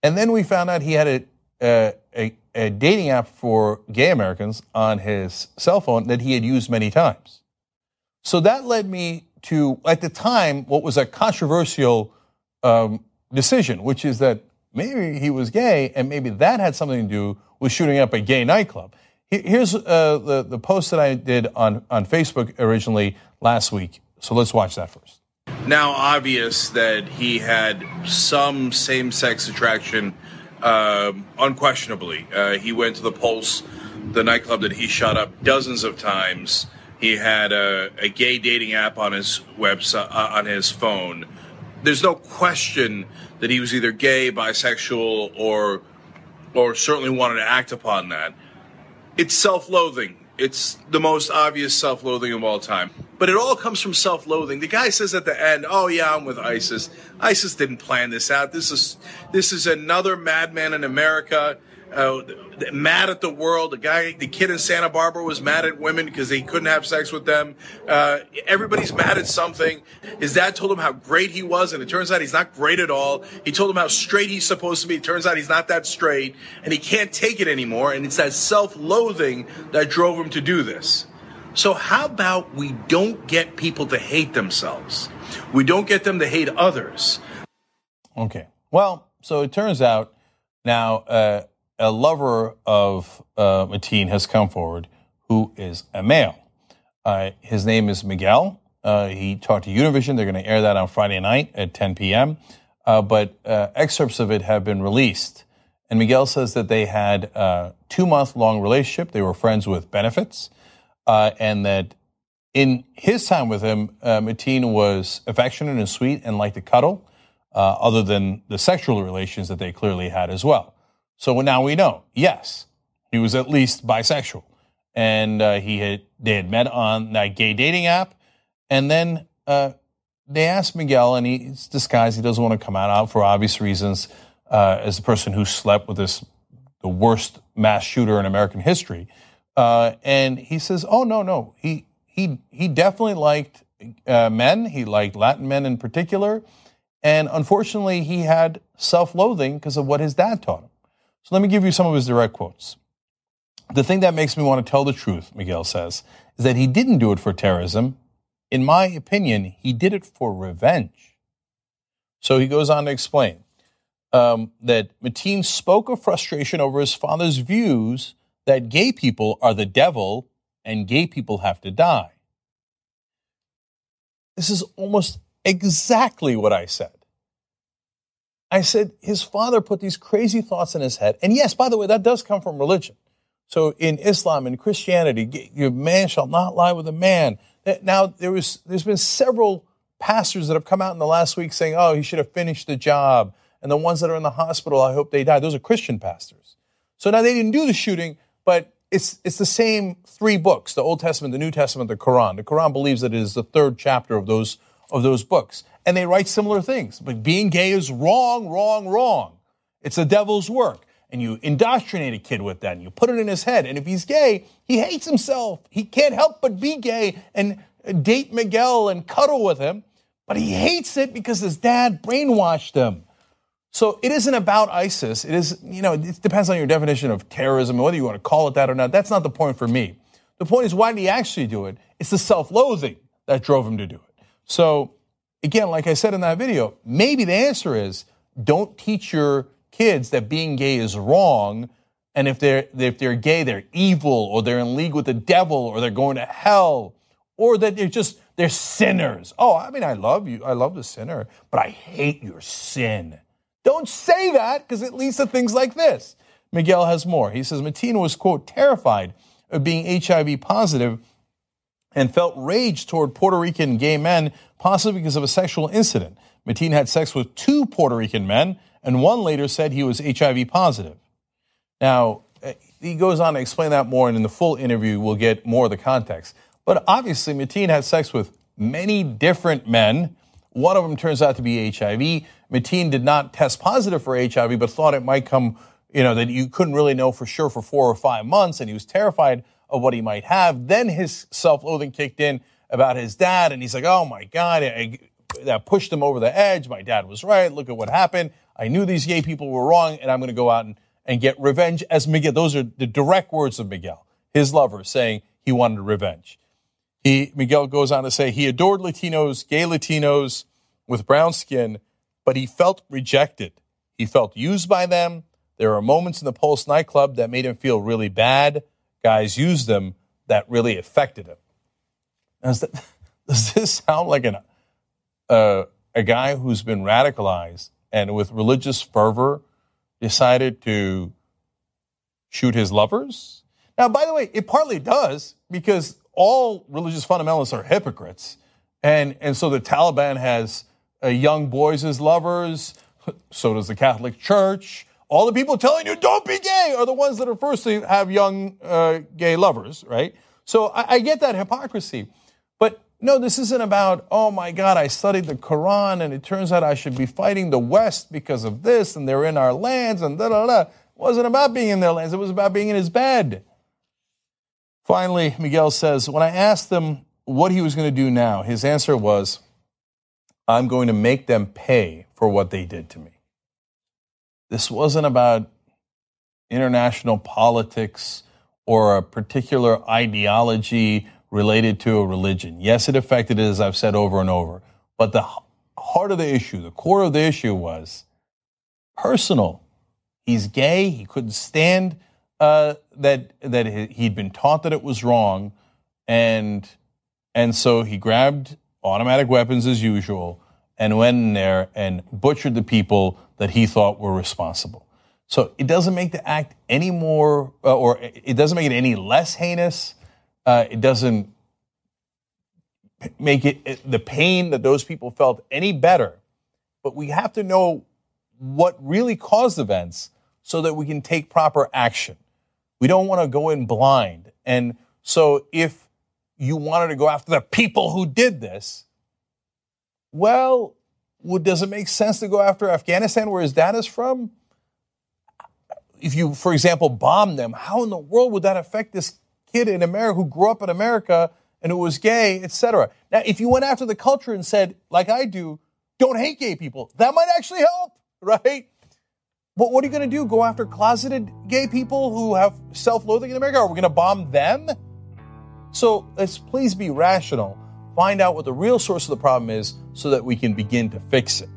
And then we found out he had a, a, a dating app for gay Americans on his cell phone that he had used many times. So that led me to, at the time, what was a controversial um, decision, which is that maybe he was gay and maybe that had something to do with shooting up a gay nightclub. Here's uh, the, the post that I did on, on Facebook originally last week. So let's watch that first. Now obvious that he had some same sex attraction um, unquestionably. Uh, he went to the Pulse, the nightclub that he shot up dozens of times. He had a, a gay dating app on his website, uh, on his phone. There's no question that he was either gay, bisexual, or or certainly wanted to act upon that. It's self-loathing. It's the most obvious self loathing of all time. But it all comes from self loathing. The guy says at the end, Oh yeah, I'm with ISIS. ISIS didn't plan this out. This is, this is another madman in America uh, mad at the world. The guy, the kid in Santa Barbara was mad at women because he couldn't have sex with them. Uh, everybody's mad at something. His dad told him how great he was, and it turns out he's not great at all. He told him how straight he's supposed to be. It turns out he's not that straight, and he can't take it anymore. And it's that self-loathing that drove him to do this. So how about we don't get people to hate themselves? We don't get them to hate others. Okay. Well, so it turns out now. Uh, a lover of uh, Mateen has come forward who is a male. Uh, his name is Miguel. Uh, he talked to Univision. They're going to air that on Friday night at 10 p.m. Uh, but uh, excerpts of it have been released. And Miguel says that they had a two month long relationship. They were friends with benefits. Uh, and that in his time with him, Mateen was affectionate and sweet and liked to cuddle, other than the sexual relations that they clearly had as well. So now we know, yes, he was at least bisexual. And uh, he had, they had met on that gay dating app. And then uh, they asked Miguel, and he's disguised, he doesn't want to come out, out for obvious reasons, uh, as the person who slept with this, the worst mass shooter in American history. Uh, and he says, "Oh no, no, he he he definitely liked uh, men. He liked Latin men in particular, and unfortunately, he had self-loathing because of what his dad taught him. So let me give you some of his direct quotes. The thing that makes me want to tell the truth, Miguel says, is that he didn't do it for terrorism. In my opinion, he did it for revenge. So he goes on to explain um, that Mateen spoke of frustration over his father's views that gay people are the devil and gay people have to die. This is almost exactly what I said. I said his father put these crazy thoughts in his head. And yes, by the way, that does come from religion. So in Islam and Christianity, your man shall not lie with a man. Now there was, there's been several pastors that have come out in the last week saying, oh, he should have finished the job. And the ones that are in the hospital, I hope they die. Those are Christian pastors. So now they didn't do the shooting, but it's, it's the same three books the Old Testament, the New Testament, the Quran. The Quran believes that it is the third chapter of those, of those books. And they write similar things. But being gay is wrong, wrong, wrong. It's the devil's work. And you indoctrinate a kid with that and you put it in his head. And if he's gay, he hates himself. He can't help but be gay and date Miguel and cuddle with him. But he hates it because his dad brainwashed him. So it isn't about ISIS. It is, you know, it depends on your definition of terrorism whether you want to call it that or not. That's not the point for me. The point is, why did he actually do it? It's the self loathing that drove him to do it. So, again, like I said in that video, maybe the answer is don't teach your kids that being gay is wrong. And if they're, if they're gay, they're evil or they're in league with the devil or they're going to hell or that they're just, they're sinners. Oh, I mean, I love you. I love the sinner, but I hate your sin. Don't say that because it leads to things like this. Miguel has more. He says Mateen was, quote, terrified of being HIV positive and felt rage toward Puerto Rican gay men, possibly because of a sexual incident. Mateen had sex with two Puerto Rican men, and one later said he was HIV positive. Now, eh, he goes on to explain that more, and in the full interview, we'll get more of the context. But obviously, Mateen had sex with many different men. One of them turns out to be HIV. Mateen did not test positive for HIV, but thought it might come, you know, that you couldn't really know for sure for four or five months, and he was terrified of what he might have. Then his self-loathing kicked in about his dad, and he's like, "Oh my God, I, that pushed him over the edge. My dad was right. Look at what happened. I knew these gay people were wrong, and I'm going to go out and, and get revenge." As Miguel, those are the direct words of Miguel, his lover, saying he wanted revenge. He, Miguel goes on to say he adored Latinos, gay Latinos with brown skin but he felt rejected. He felt used by them. There were moments in the Pulse nightclub that made him feel really bad. Guys used them that really affected him. Does, that, does this sound like an, uh, a guy who's been radicalized and with religious fervor decided to shoot his lovers? Now, by the way, it partly does because all religious fundamentalists are hypocrites. And, and so the Taliban has uh, young boys as lovers. So does the Catholic Church. All the people telling you don't be gay are the ones that are first to have young uh, gay lovers, right? So I, I get that hypocrisy. But no, this isn't about, oh my God, I studied the Quran and it turns out I should be fighting the West because of this and they're in our lands and da da da. It wasn't about being in their lands, it was about being in his bed. Finally, Miguel says, when I asked him what he was going to do now, his answer was, I'm going to make them pay for what they did to me. This wasn't about international politics or a particular ideology related to a religion. Yes, it affected it, as I've said over and over. But the heart of the issue, the core of the issue was personal. He's gay. He couldn't stand uh, that that he'd been taught that it was wrong, and and so he grabbed automatic weapons as usual and went in there and butchered the people that he thought were responsible. So it doesn't make the act any more, uh, or it doesn't make it any less heinous. Uh, it doesn't make it, it the pain that those people felt any better. But we have to know what really caused events so that we can take proper action. We don't want to go in blind. And so if you wanted to go after the people who did this, well, does it make sense to go after Afghanistan, where his dad is from? If you, for example, bomb them, how in the world would that affect this kid in America who grew up in America and who was gay, etc.? Now, if you went after the culture and said, like I do, don't hate gay people, that might actually help, right? But what are you going to do? Go after closeted gay people who have self loathing in America? Are we going to bomb them? So let's please be rational. Find out what the real source of the problem is so that we can begin to fix it.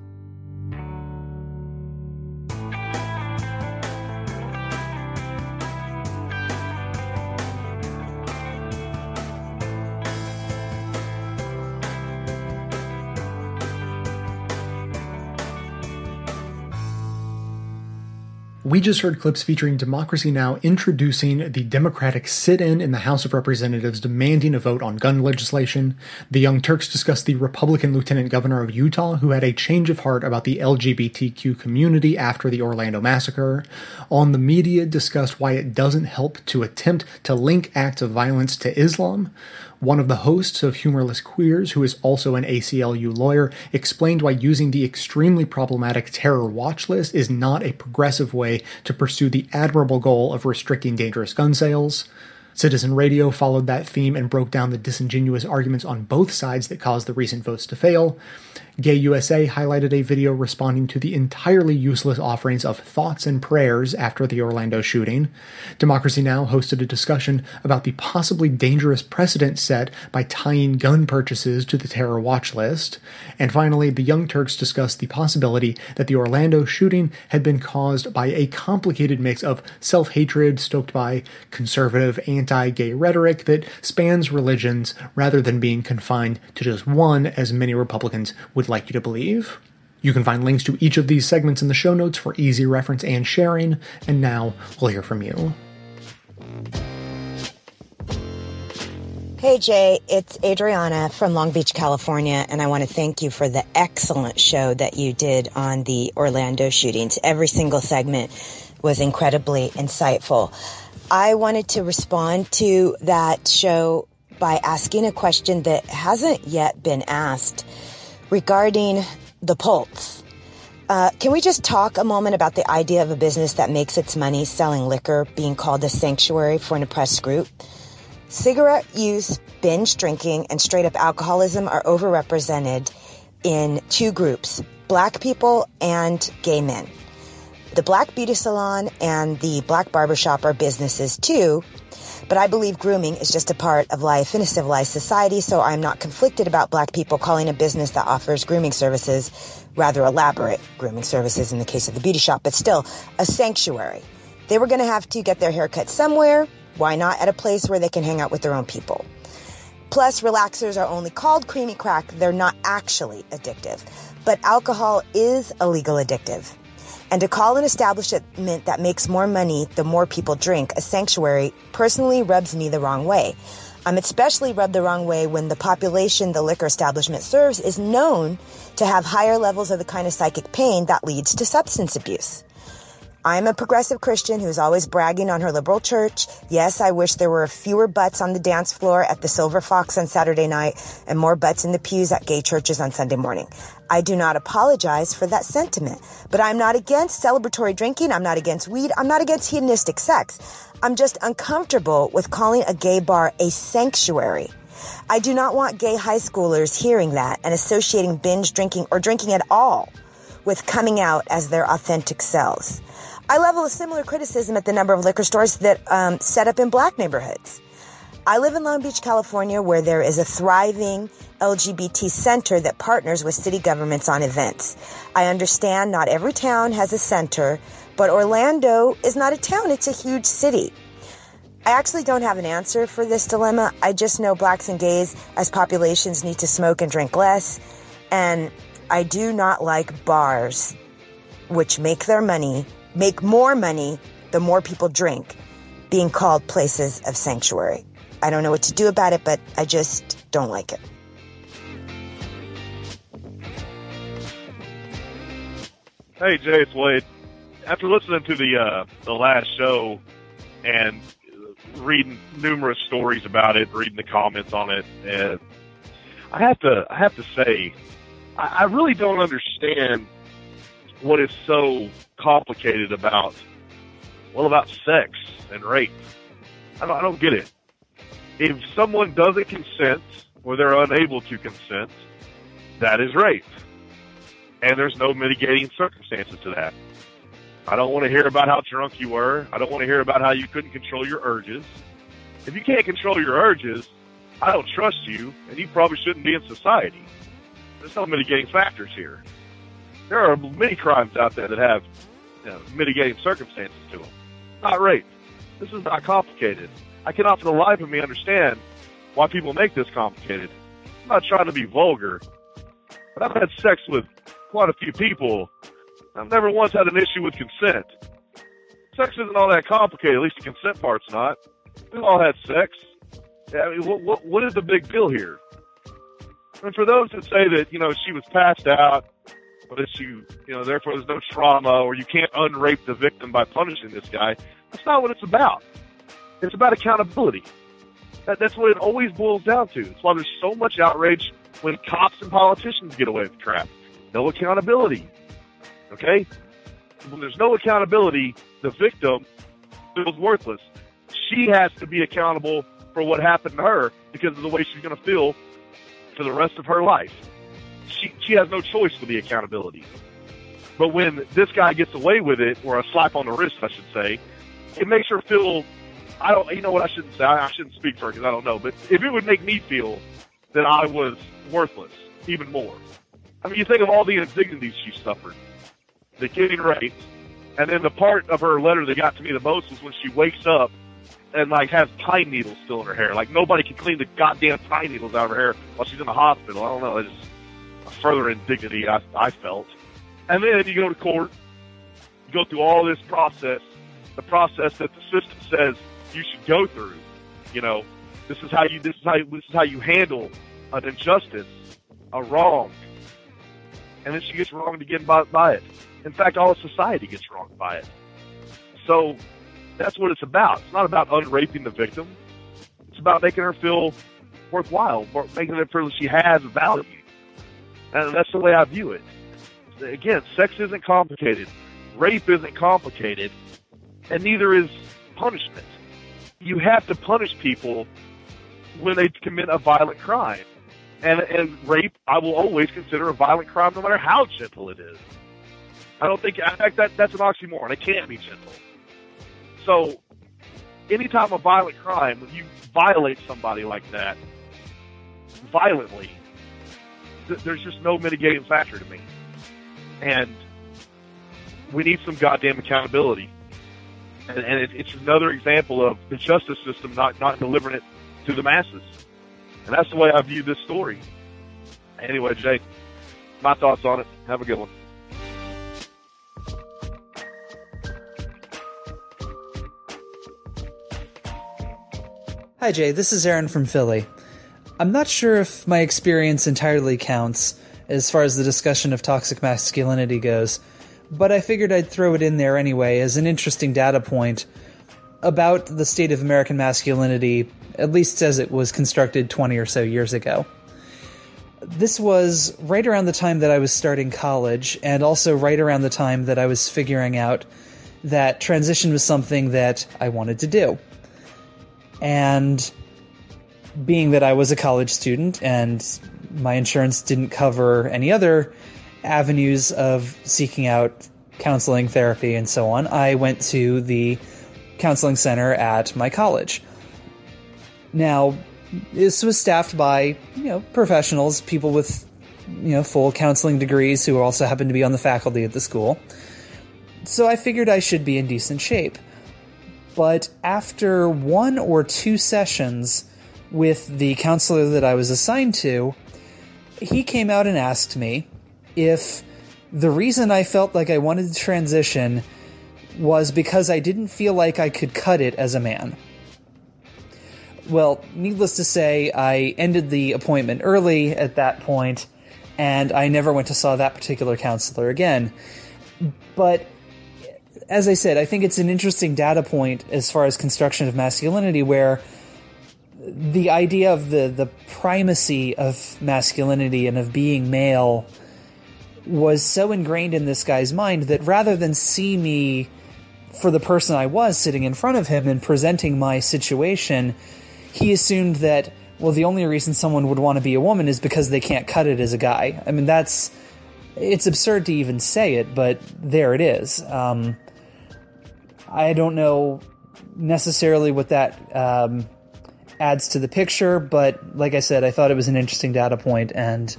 We just heard clips featuring Democracy Now! introducing the Democratic sit in in the House of Representatives demanding a vote on gun legislation. The Young Turks discussed the Republican Lieutenant Governor of Utah who had a change of heart about the LGBTQ community after the Orlando massacre. On the Media discussed why it doesn't help to attempt to link acts of violence to Islam. One of the hosts of Humorless Queers, who is also an ACLU lawyer, explained why using the extremely problematic terror watch list is not a progressive way to pursue the admirable goal of restricting dangerous gun sales. Citizen Radio followed that theme and broke down the disingenuous arguments on both sides that caused the recent votes to fail. Gay USA highlighted a video responding to the entirely useless offerings of thoughts and prayers after the Orlando shooting. Democracy Now! hosted a discussion about the possibly dangerous precedent set by tying gun purchases to the terror watch list. And finally, the Young Turks discussed the possibility that the Orlando shooting had been caused by a complicated mix of self hatred stoked by conservative anti gay rhetoric that spans religions rather than being confined to just one, as many Republicans would like you to believe. You can find links to each of these segments in the show notes for easy reference and sharing. And now we'll hear from you. Hey Jay, it's Adriana from Long Beach, California, and I want to thank you for the excellent show that you did on the Orlando shootings. Every single segment was incredibly insightful. I wanted to respond to that show by asking a question that hasn't yet been asked regarding the Pulse. Uh, can we just talk a moment about the idea of a business that makes its money selling liquor being called a sanctuary for an oppressed group? Cigarette use, binge drinking, and straight up alcoholism are overrepresented in two groups black people and gay men. The black beauty salon and the black barbershop are businesses too, but I believe grooming is just a part of life in a civilized society, so I'm not conflicted about black people calling a business that offers grooming services, rather elaborate grooming services in the case of the beauty shop, but still a sanctuary. They were going to have to get their hair cut somewhere, why not at a place where they can hang out with their own people? Plus, relaxers are only called creamy crack. They're not actually addictive. But alcohol is a legal addictive. And to call an establishment that makes more money the more people drink a sanctuary personally rubs me the wrong way. I'm especially rubbed the wrong way when the population the liquor establishment serves is known to have higher levels of the kind of psychic pain that leads to substance abuse. I'm a progressive Christian who's always bragging on her liberal church. Yes, I wish there were fewer butts on the dance floor at the Silver Fox on Saturday night and more butts in the pews at gay churches on Sunday morning. I do not apologize for that sentiment, but I'm not against celebratory drinking. I'm not against weed. I'm not against hedonistic sex. I'm just uncomfortable with calling a gay bar a sanctuary. I do not want gay high schoolers hearing that and associating binge drinking or drinking at all with coming out as their authentic selves. I level a similar criticism at the number of liquor stores that um, set up in black neighborhoods. I live in Long Beach, California, where there is a thriving LGBT center that partners with city governments on events. I understand not every town has a center, but Orlando is not a town, it's a huge city. I actually don't have an answer for this dilemma. I just know blacks and gays as populations need to smoke and drink less. And I do not like bars, which make their money, make more money the more people drink, being called places of sanctuary. I don't know what to do about it, but I just don't like it. Hey Jay, it's Wade. After listening to the uh, the last show and reading numerous stories about it, reading the comments on it, and I have to I have to say, I, I really don't understand what is so complicated about well about sex and rape. I don't I don't get it. If someone doesn't consent or they're unable to consent, that is rape. And there's no mitigating circumstances to that. I don't want to hear about how drunk you were. I don't want to hear about how you couldn't control your urges. If you can't control your urges, I don't trust you, and you probably shouldn't be in society. There's no mitigating factors here. There are many crimes out there that have you know, mitigating circumstances to them. Not rape. This is not complicated. I cannot for the life of me understand why people make this complicated. I'm not trying to be vulgar, but I've had sex with quite a few people. I've never once had an issue with consent. Sex isn't all that complicated, at least the consent part's not. We've all had sex. I mean, what, what, what is the big deal here? And for those that say that, you know, she was passed out, that you, you know, therefore there's no trauma, or you can't unrape the victim by punishing this guy, that's not what it's about. It's about accountability. That, that's what it always boils down to. That's why there's so much outrage when cops and politicians get away with crap. No accountability. Okay? When there's no accountability, the victim feels worthless. She has to be accountable for what happened to her because of the way she's going to feel for the rest of her life. She, she has no choice for the accountability. But when this guy gets away with it, or a slap on the wrist, I should say, it makes her feel. I don't. You know what? I shouldn't say. I, I shouldn't speak for her because I don't know. But if it would make me feel that I was worthless, even more. I mean, you think of all the indignities she suffered, the getting raped, and then the part of her letter that got to me the most was when she wakes up and like has pine needles still in her hair. Like nobody can clean the goddamn pine needles out of her hair while she's in the hospital. I don't know. It's a further indignity I, I felt. And then you go to court, you go through all this process, the process that the system says you should go through. You know, this is how you this is how this is how you handle an injustice, a wrong, and then she gets wronged again by, by it. In fact, all of society gets wronged by it. So that's what it's about. It's not about unraping the victim. It's about making her feel worthwhile, making her feel that she has value. And that's the way I view it. Again, sex isn't complicated. Rape isn't complicated. And neither is punishment. You have to punish people when they commit a violent crime. And, and rape, I will always consider a violent crime no matter how gentle it is. I don't think, in fact, that, that's an oxymoron. It can't be gentle. So, anytime a violent crime, when you violate somebody like that, violently, th- there's just no mitigating factor to me. And we need some goddamn accountability. And, and it, it's another example of the justice system not, not delivering it to the masses. And that's the way I view this story. Anyway, Jay, my thoughts on it. Have a good one. Hi, Jay. This is Aaron from Philly. I'm not sure if my experience entirely counts as far as the discussion of toxic masculinity goes, but I figured I'd throw it in there anyway as an interesting data point about the state of American masculinity, at least as it was constructed 20 or so years ago. This was right around the time that I was starting college, and also right around the time that I was figuring out that transition was something that I wanted to do. And being that I was a college student and my insurance didn't cover any other avenues of seeking out counseling, therapy, and so on, I went to the counseling center at my college. Now, this was staffed by, you know, professionals, people with, you know, full counseling degrees who also happened to be on the faculty at the school. So I figured I should be in decent shape. But after one or two sessions with the counselor that I was assigned to, he came out and asked me if the reason I felt like I wanted to transition was because I didn't feel like I could cut it as a man. Well, needless to say, I ended the appointment early at that point, and I never went to saw that particular counselor again. But as I said, I think it's an interesting data point as far as construction of masculinity, where the idea of the the primacy of masculinity and of being male was so ingrained in this guy's mind that rather than see me for the person I was sitting in front of him and presenting my situation, he assumed that well the only reason someone would want to be a woman is because they can't cut it as a guy. I mean that's it's absurd to even say it, but there it is. Um, I don't know necessarily what that um, adds to the picture, but like I said, I thought it was an interesting data point, and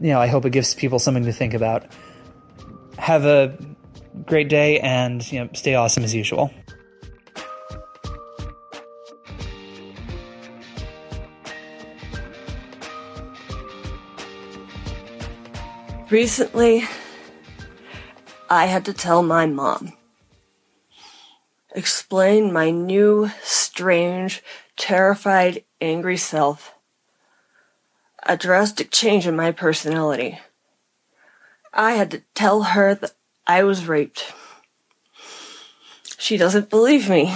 you know, I hope it gives people something to think about. Have a great day, and you know, stay awesome as usual. Recently, I had to tell my mom explain my new, strange, terrified, angry self. A drastic change in my personality. I had to tell her that I was raped. She doesn't believe me.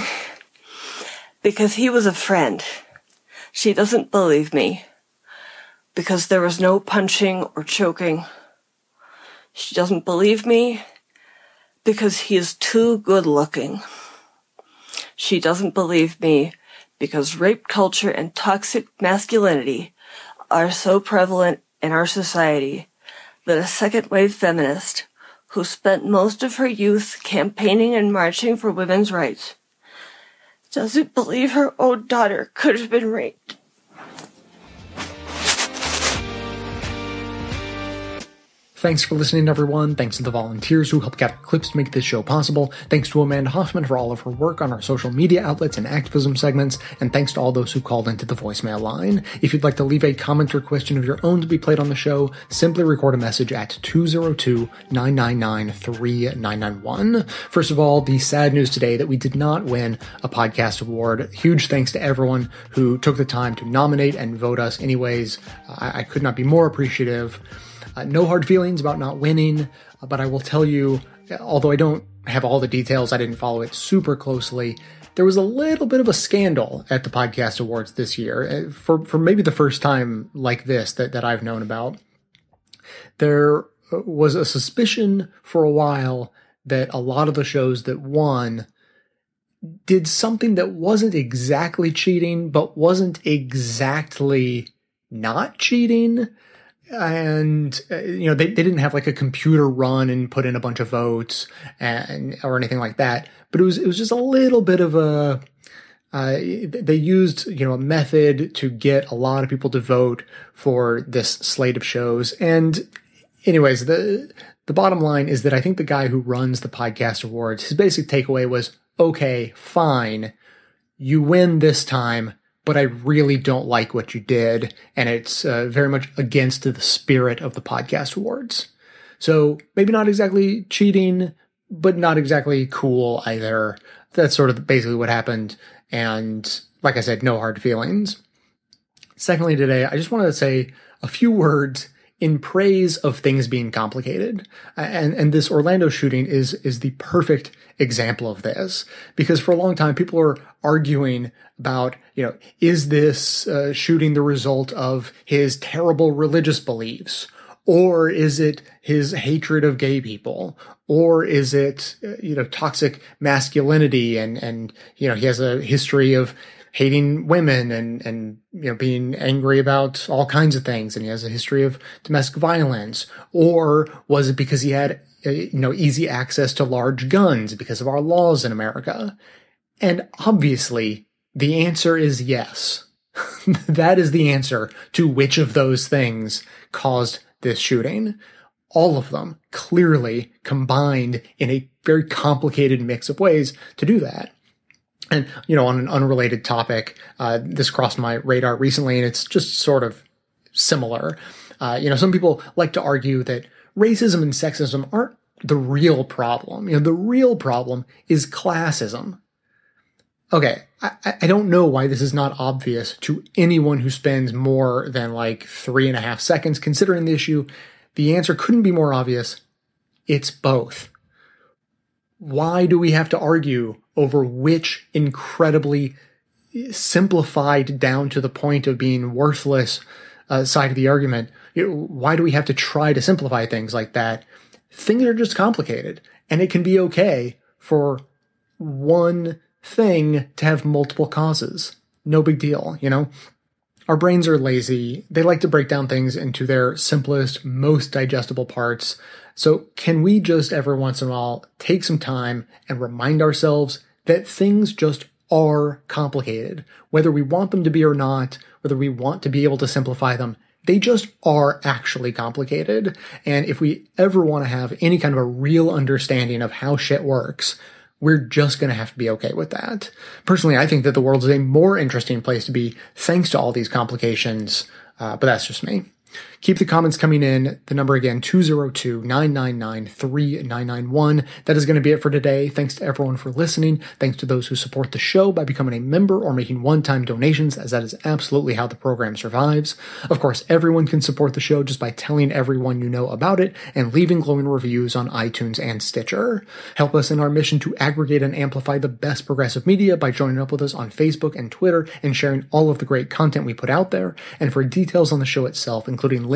Because he was a friend. She doesn't believe me. Because there was no punching or choking. She doesn't believe me because he is too good looking. She doesn't believe me because rape culture and toxic masculinity are so prevalent in our society that a second wave feminist who spent most of her youth campaigning and marching for women's rights doesn't believe her own daughter could have been raped. Thanks for listening, everyone. Thanks to the volunteers who helped gather clips to make this show possible. Thanks to Amanda Hoffman for all of her work on our social media outlets and activism segments. And thanks to all those who called into the voicemail line. If you'd like to leave a comment or question of your own to be played on the show, simply record a message at 202-999-3991. First of all, the sad news today that we did not win a podcast award. Huge thanks to everyone who took the time to nominate and vote us anyways. I, I could not be more appreciative. Uh, no hard feelings about not winning, uh, but I will tell you, although I don't have all the details, I didn't follow it super closely. There was a little bit of a scandal at the podcast awards this year, uh, for for maybe the first time like this that that I've known about. There uh, was a suspicion for a while that a lot of the shows that won did something that wasn't exactly cheating, but wasn't exactly not cheating and uh, you know they, they didn't have like a computer run and put in a bunch of votes and or anything like that. But it was it was just a little bit of a uh, they used you know a method to get a lot of people to vote for this slate of shows. And anyways the the bottom line is that I think the guy who runs the podcast awards his basic takeaway was okay fine. You win this time but I really don't like what you did, and it's uh, very much against the spirit of the podcast awards. So maybe not exactly cheating, but not exactly cool either. That's sort of basically what happened. And like I said, no hard feelings. Secondly, today, I just wanted to say a few words in praise of things being complicated. And, and this Orlando shooting is, is the perfect example of this because for a long time people are arguing about, you know, is this uh, shooting the result of his terrible religious beliefs? Or is it his hatred of gay people? Or is it, uh, you know, toxic masculinity and, and, you know, he has a history of hating women and, and, you know, being angry about all kinds of things. And he has a history of domestic violence. Or was it because he had, uh, you know, easy access to large guns because of our laws in America? And obviously the answer is yes. that is the answer to which of those things caused this shooting. All of them clearly combined in a very complicated mix of ways to do that. And, you know, on an unrelated topic, uh, this crossed my radar recently and it's just sort of similar. Uh, you know, some people like to argue that racism and sexism aren't the real problem. You know, the real problem is classism. Okay, I, I don't know why this is not obvious to anyone who spends more than like three and a half seconds considering the issue. The answer couldn't be more obvious. It's both. Why do we have to argue over which incredibly simplified down to the point of being worthless uh, side of the argument? Why do we have to try to simplify things like that? Things are just complicated, and it can be okay for one thing to have multiple causes. No big deal, you know? Our brains are lazy. They like to break down things into their simplest, most digestible parts. So can we just every once in a while take some time and remind ourselves that things just are complicated, whether we want them to be or not, whether we want to be able to simplify them, they just are actually complicated. And if we ever want to have any kind of a real understanding of how shit works, we're just going to have to be okay with that. Personally, I think that the world is a more interesting place to be thanks to all these complications, uh, but that's just me. Keep the comments coming in. The number again, 202-999-3991. That is going to be it for today. Thanks to everyone for listening. Thanks to those who support the show by becoming a member or making one-time donations, as that is absolutely how the program survives. Of course, everyone can support the show just by telling everyone you know about it and leaving glowing reviews on iTunes and Stitcher. Help us in our mission to aggregate and amplify the best progressive media by joining up with us on Facebook and Twitter and sharing all of the great content we put out there. And for details on the show itself, including links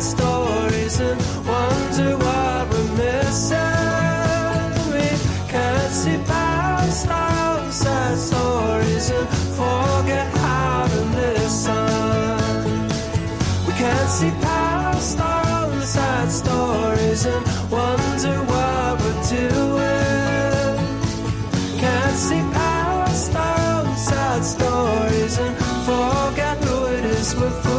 sad stories and wonder what we're missing. We can't see past our sad stories and forget how to listen. We can't see past our sad stories and wonder what we're doing. Can't see past our sad stories and forget who it is we're.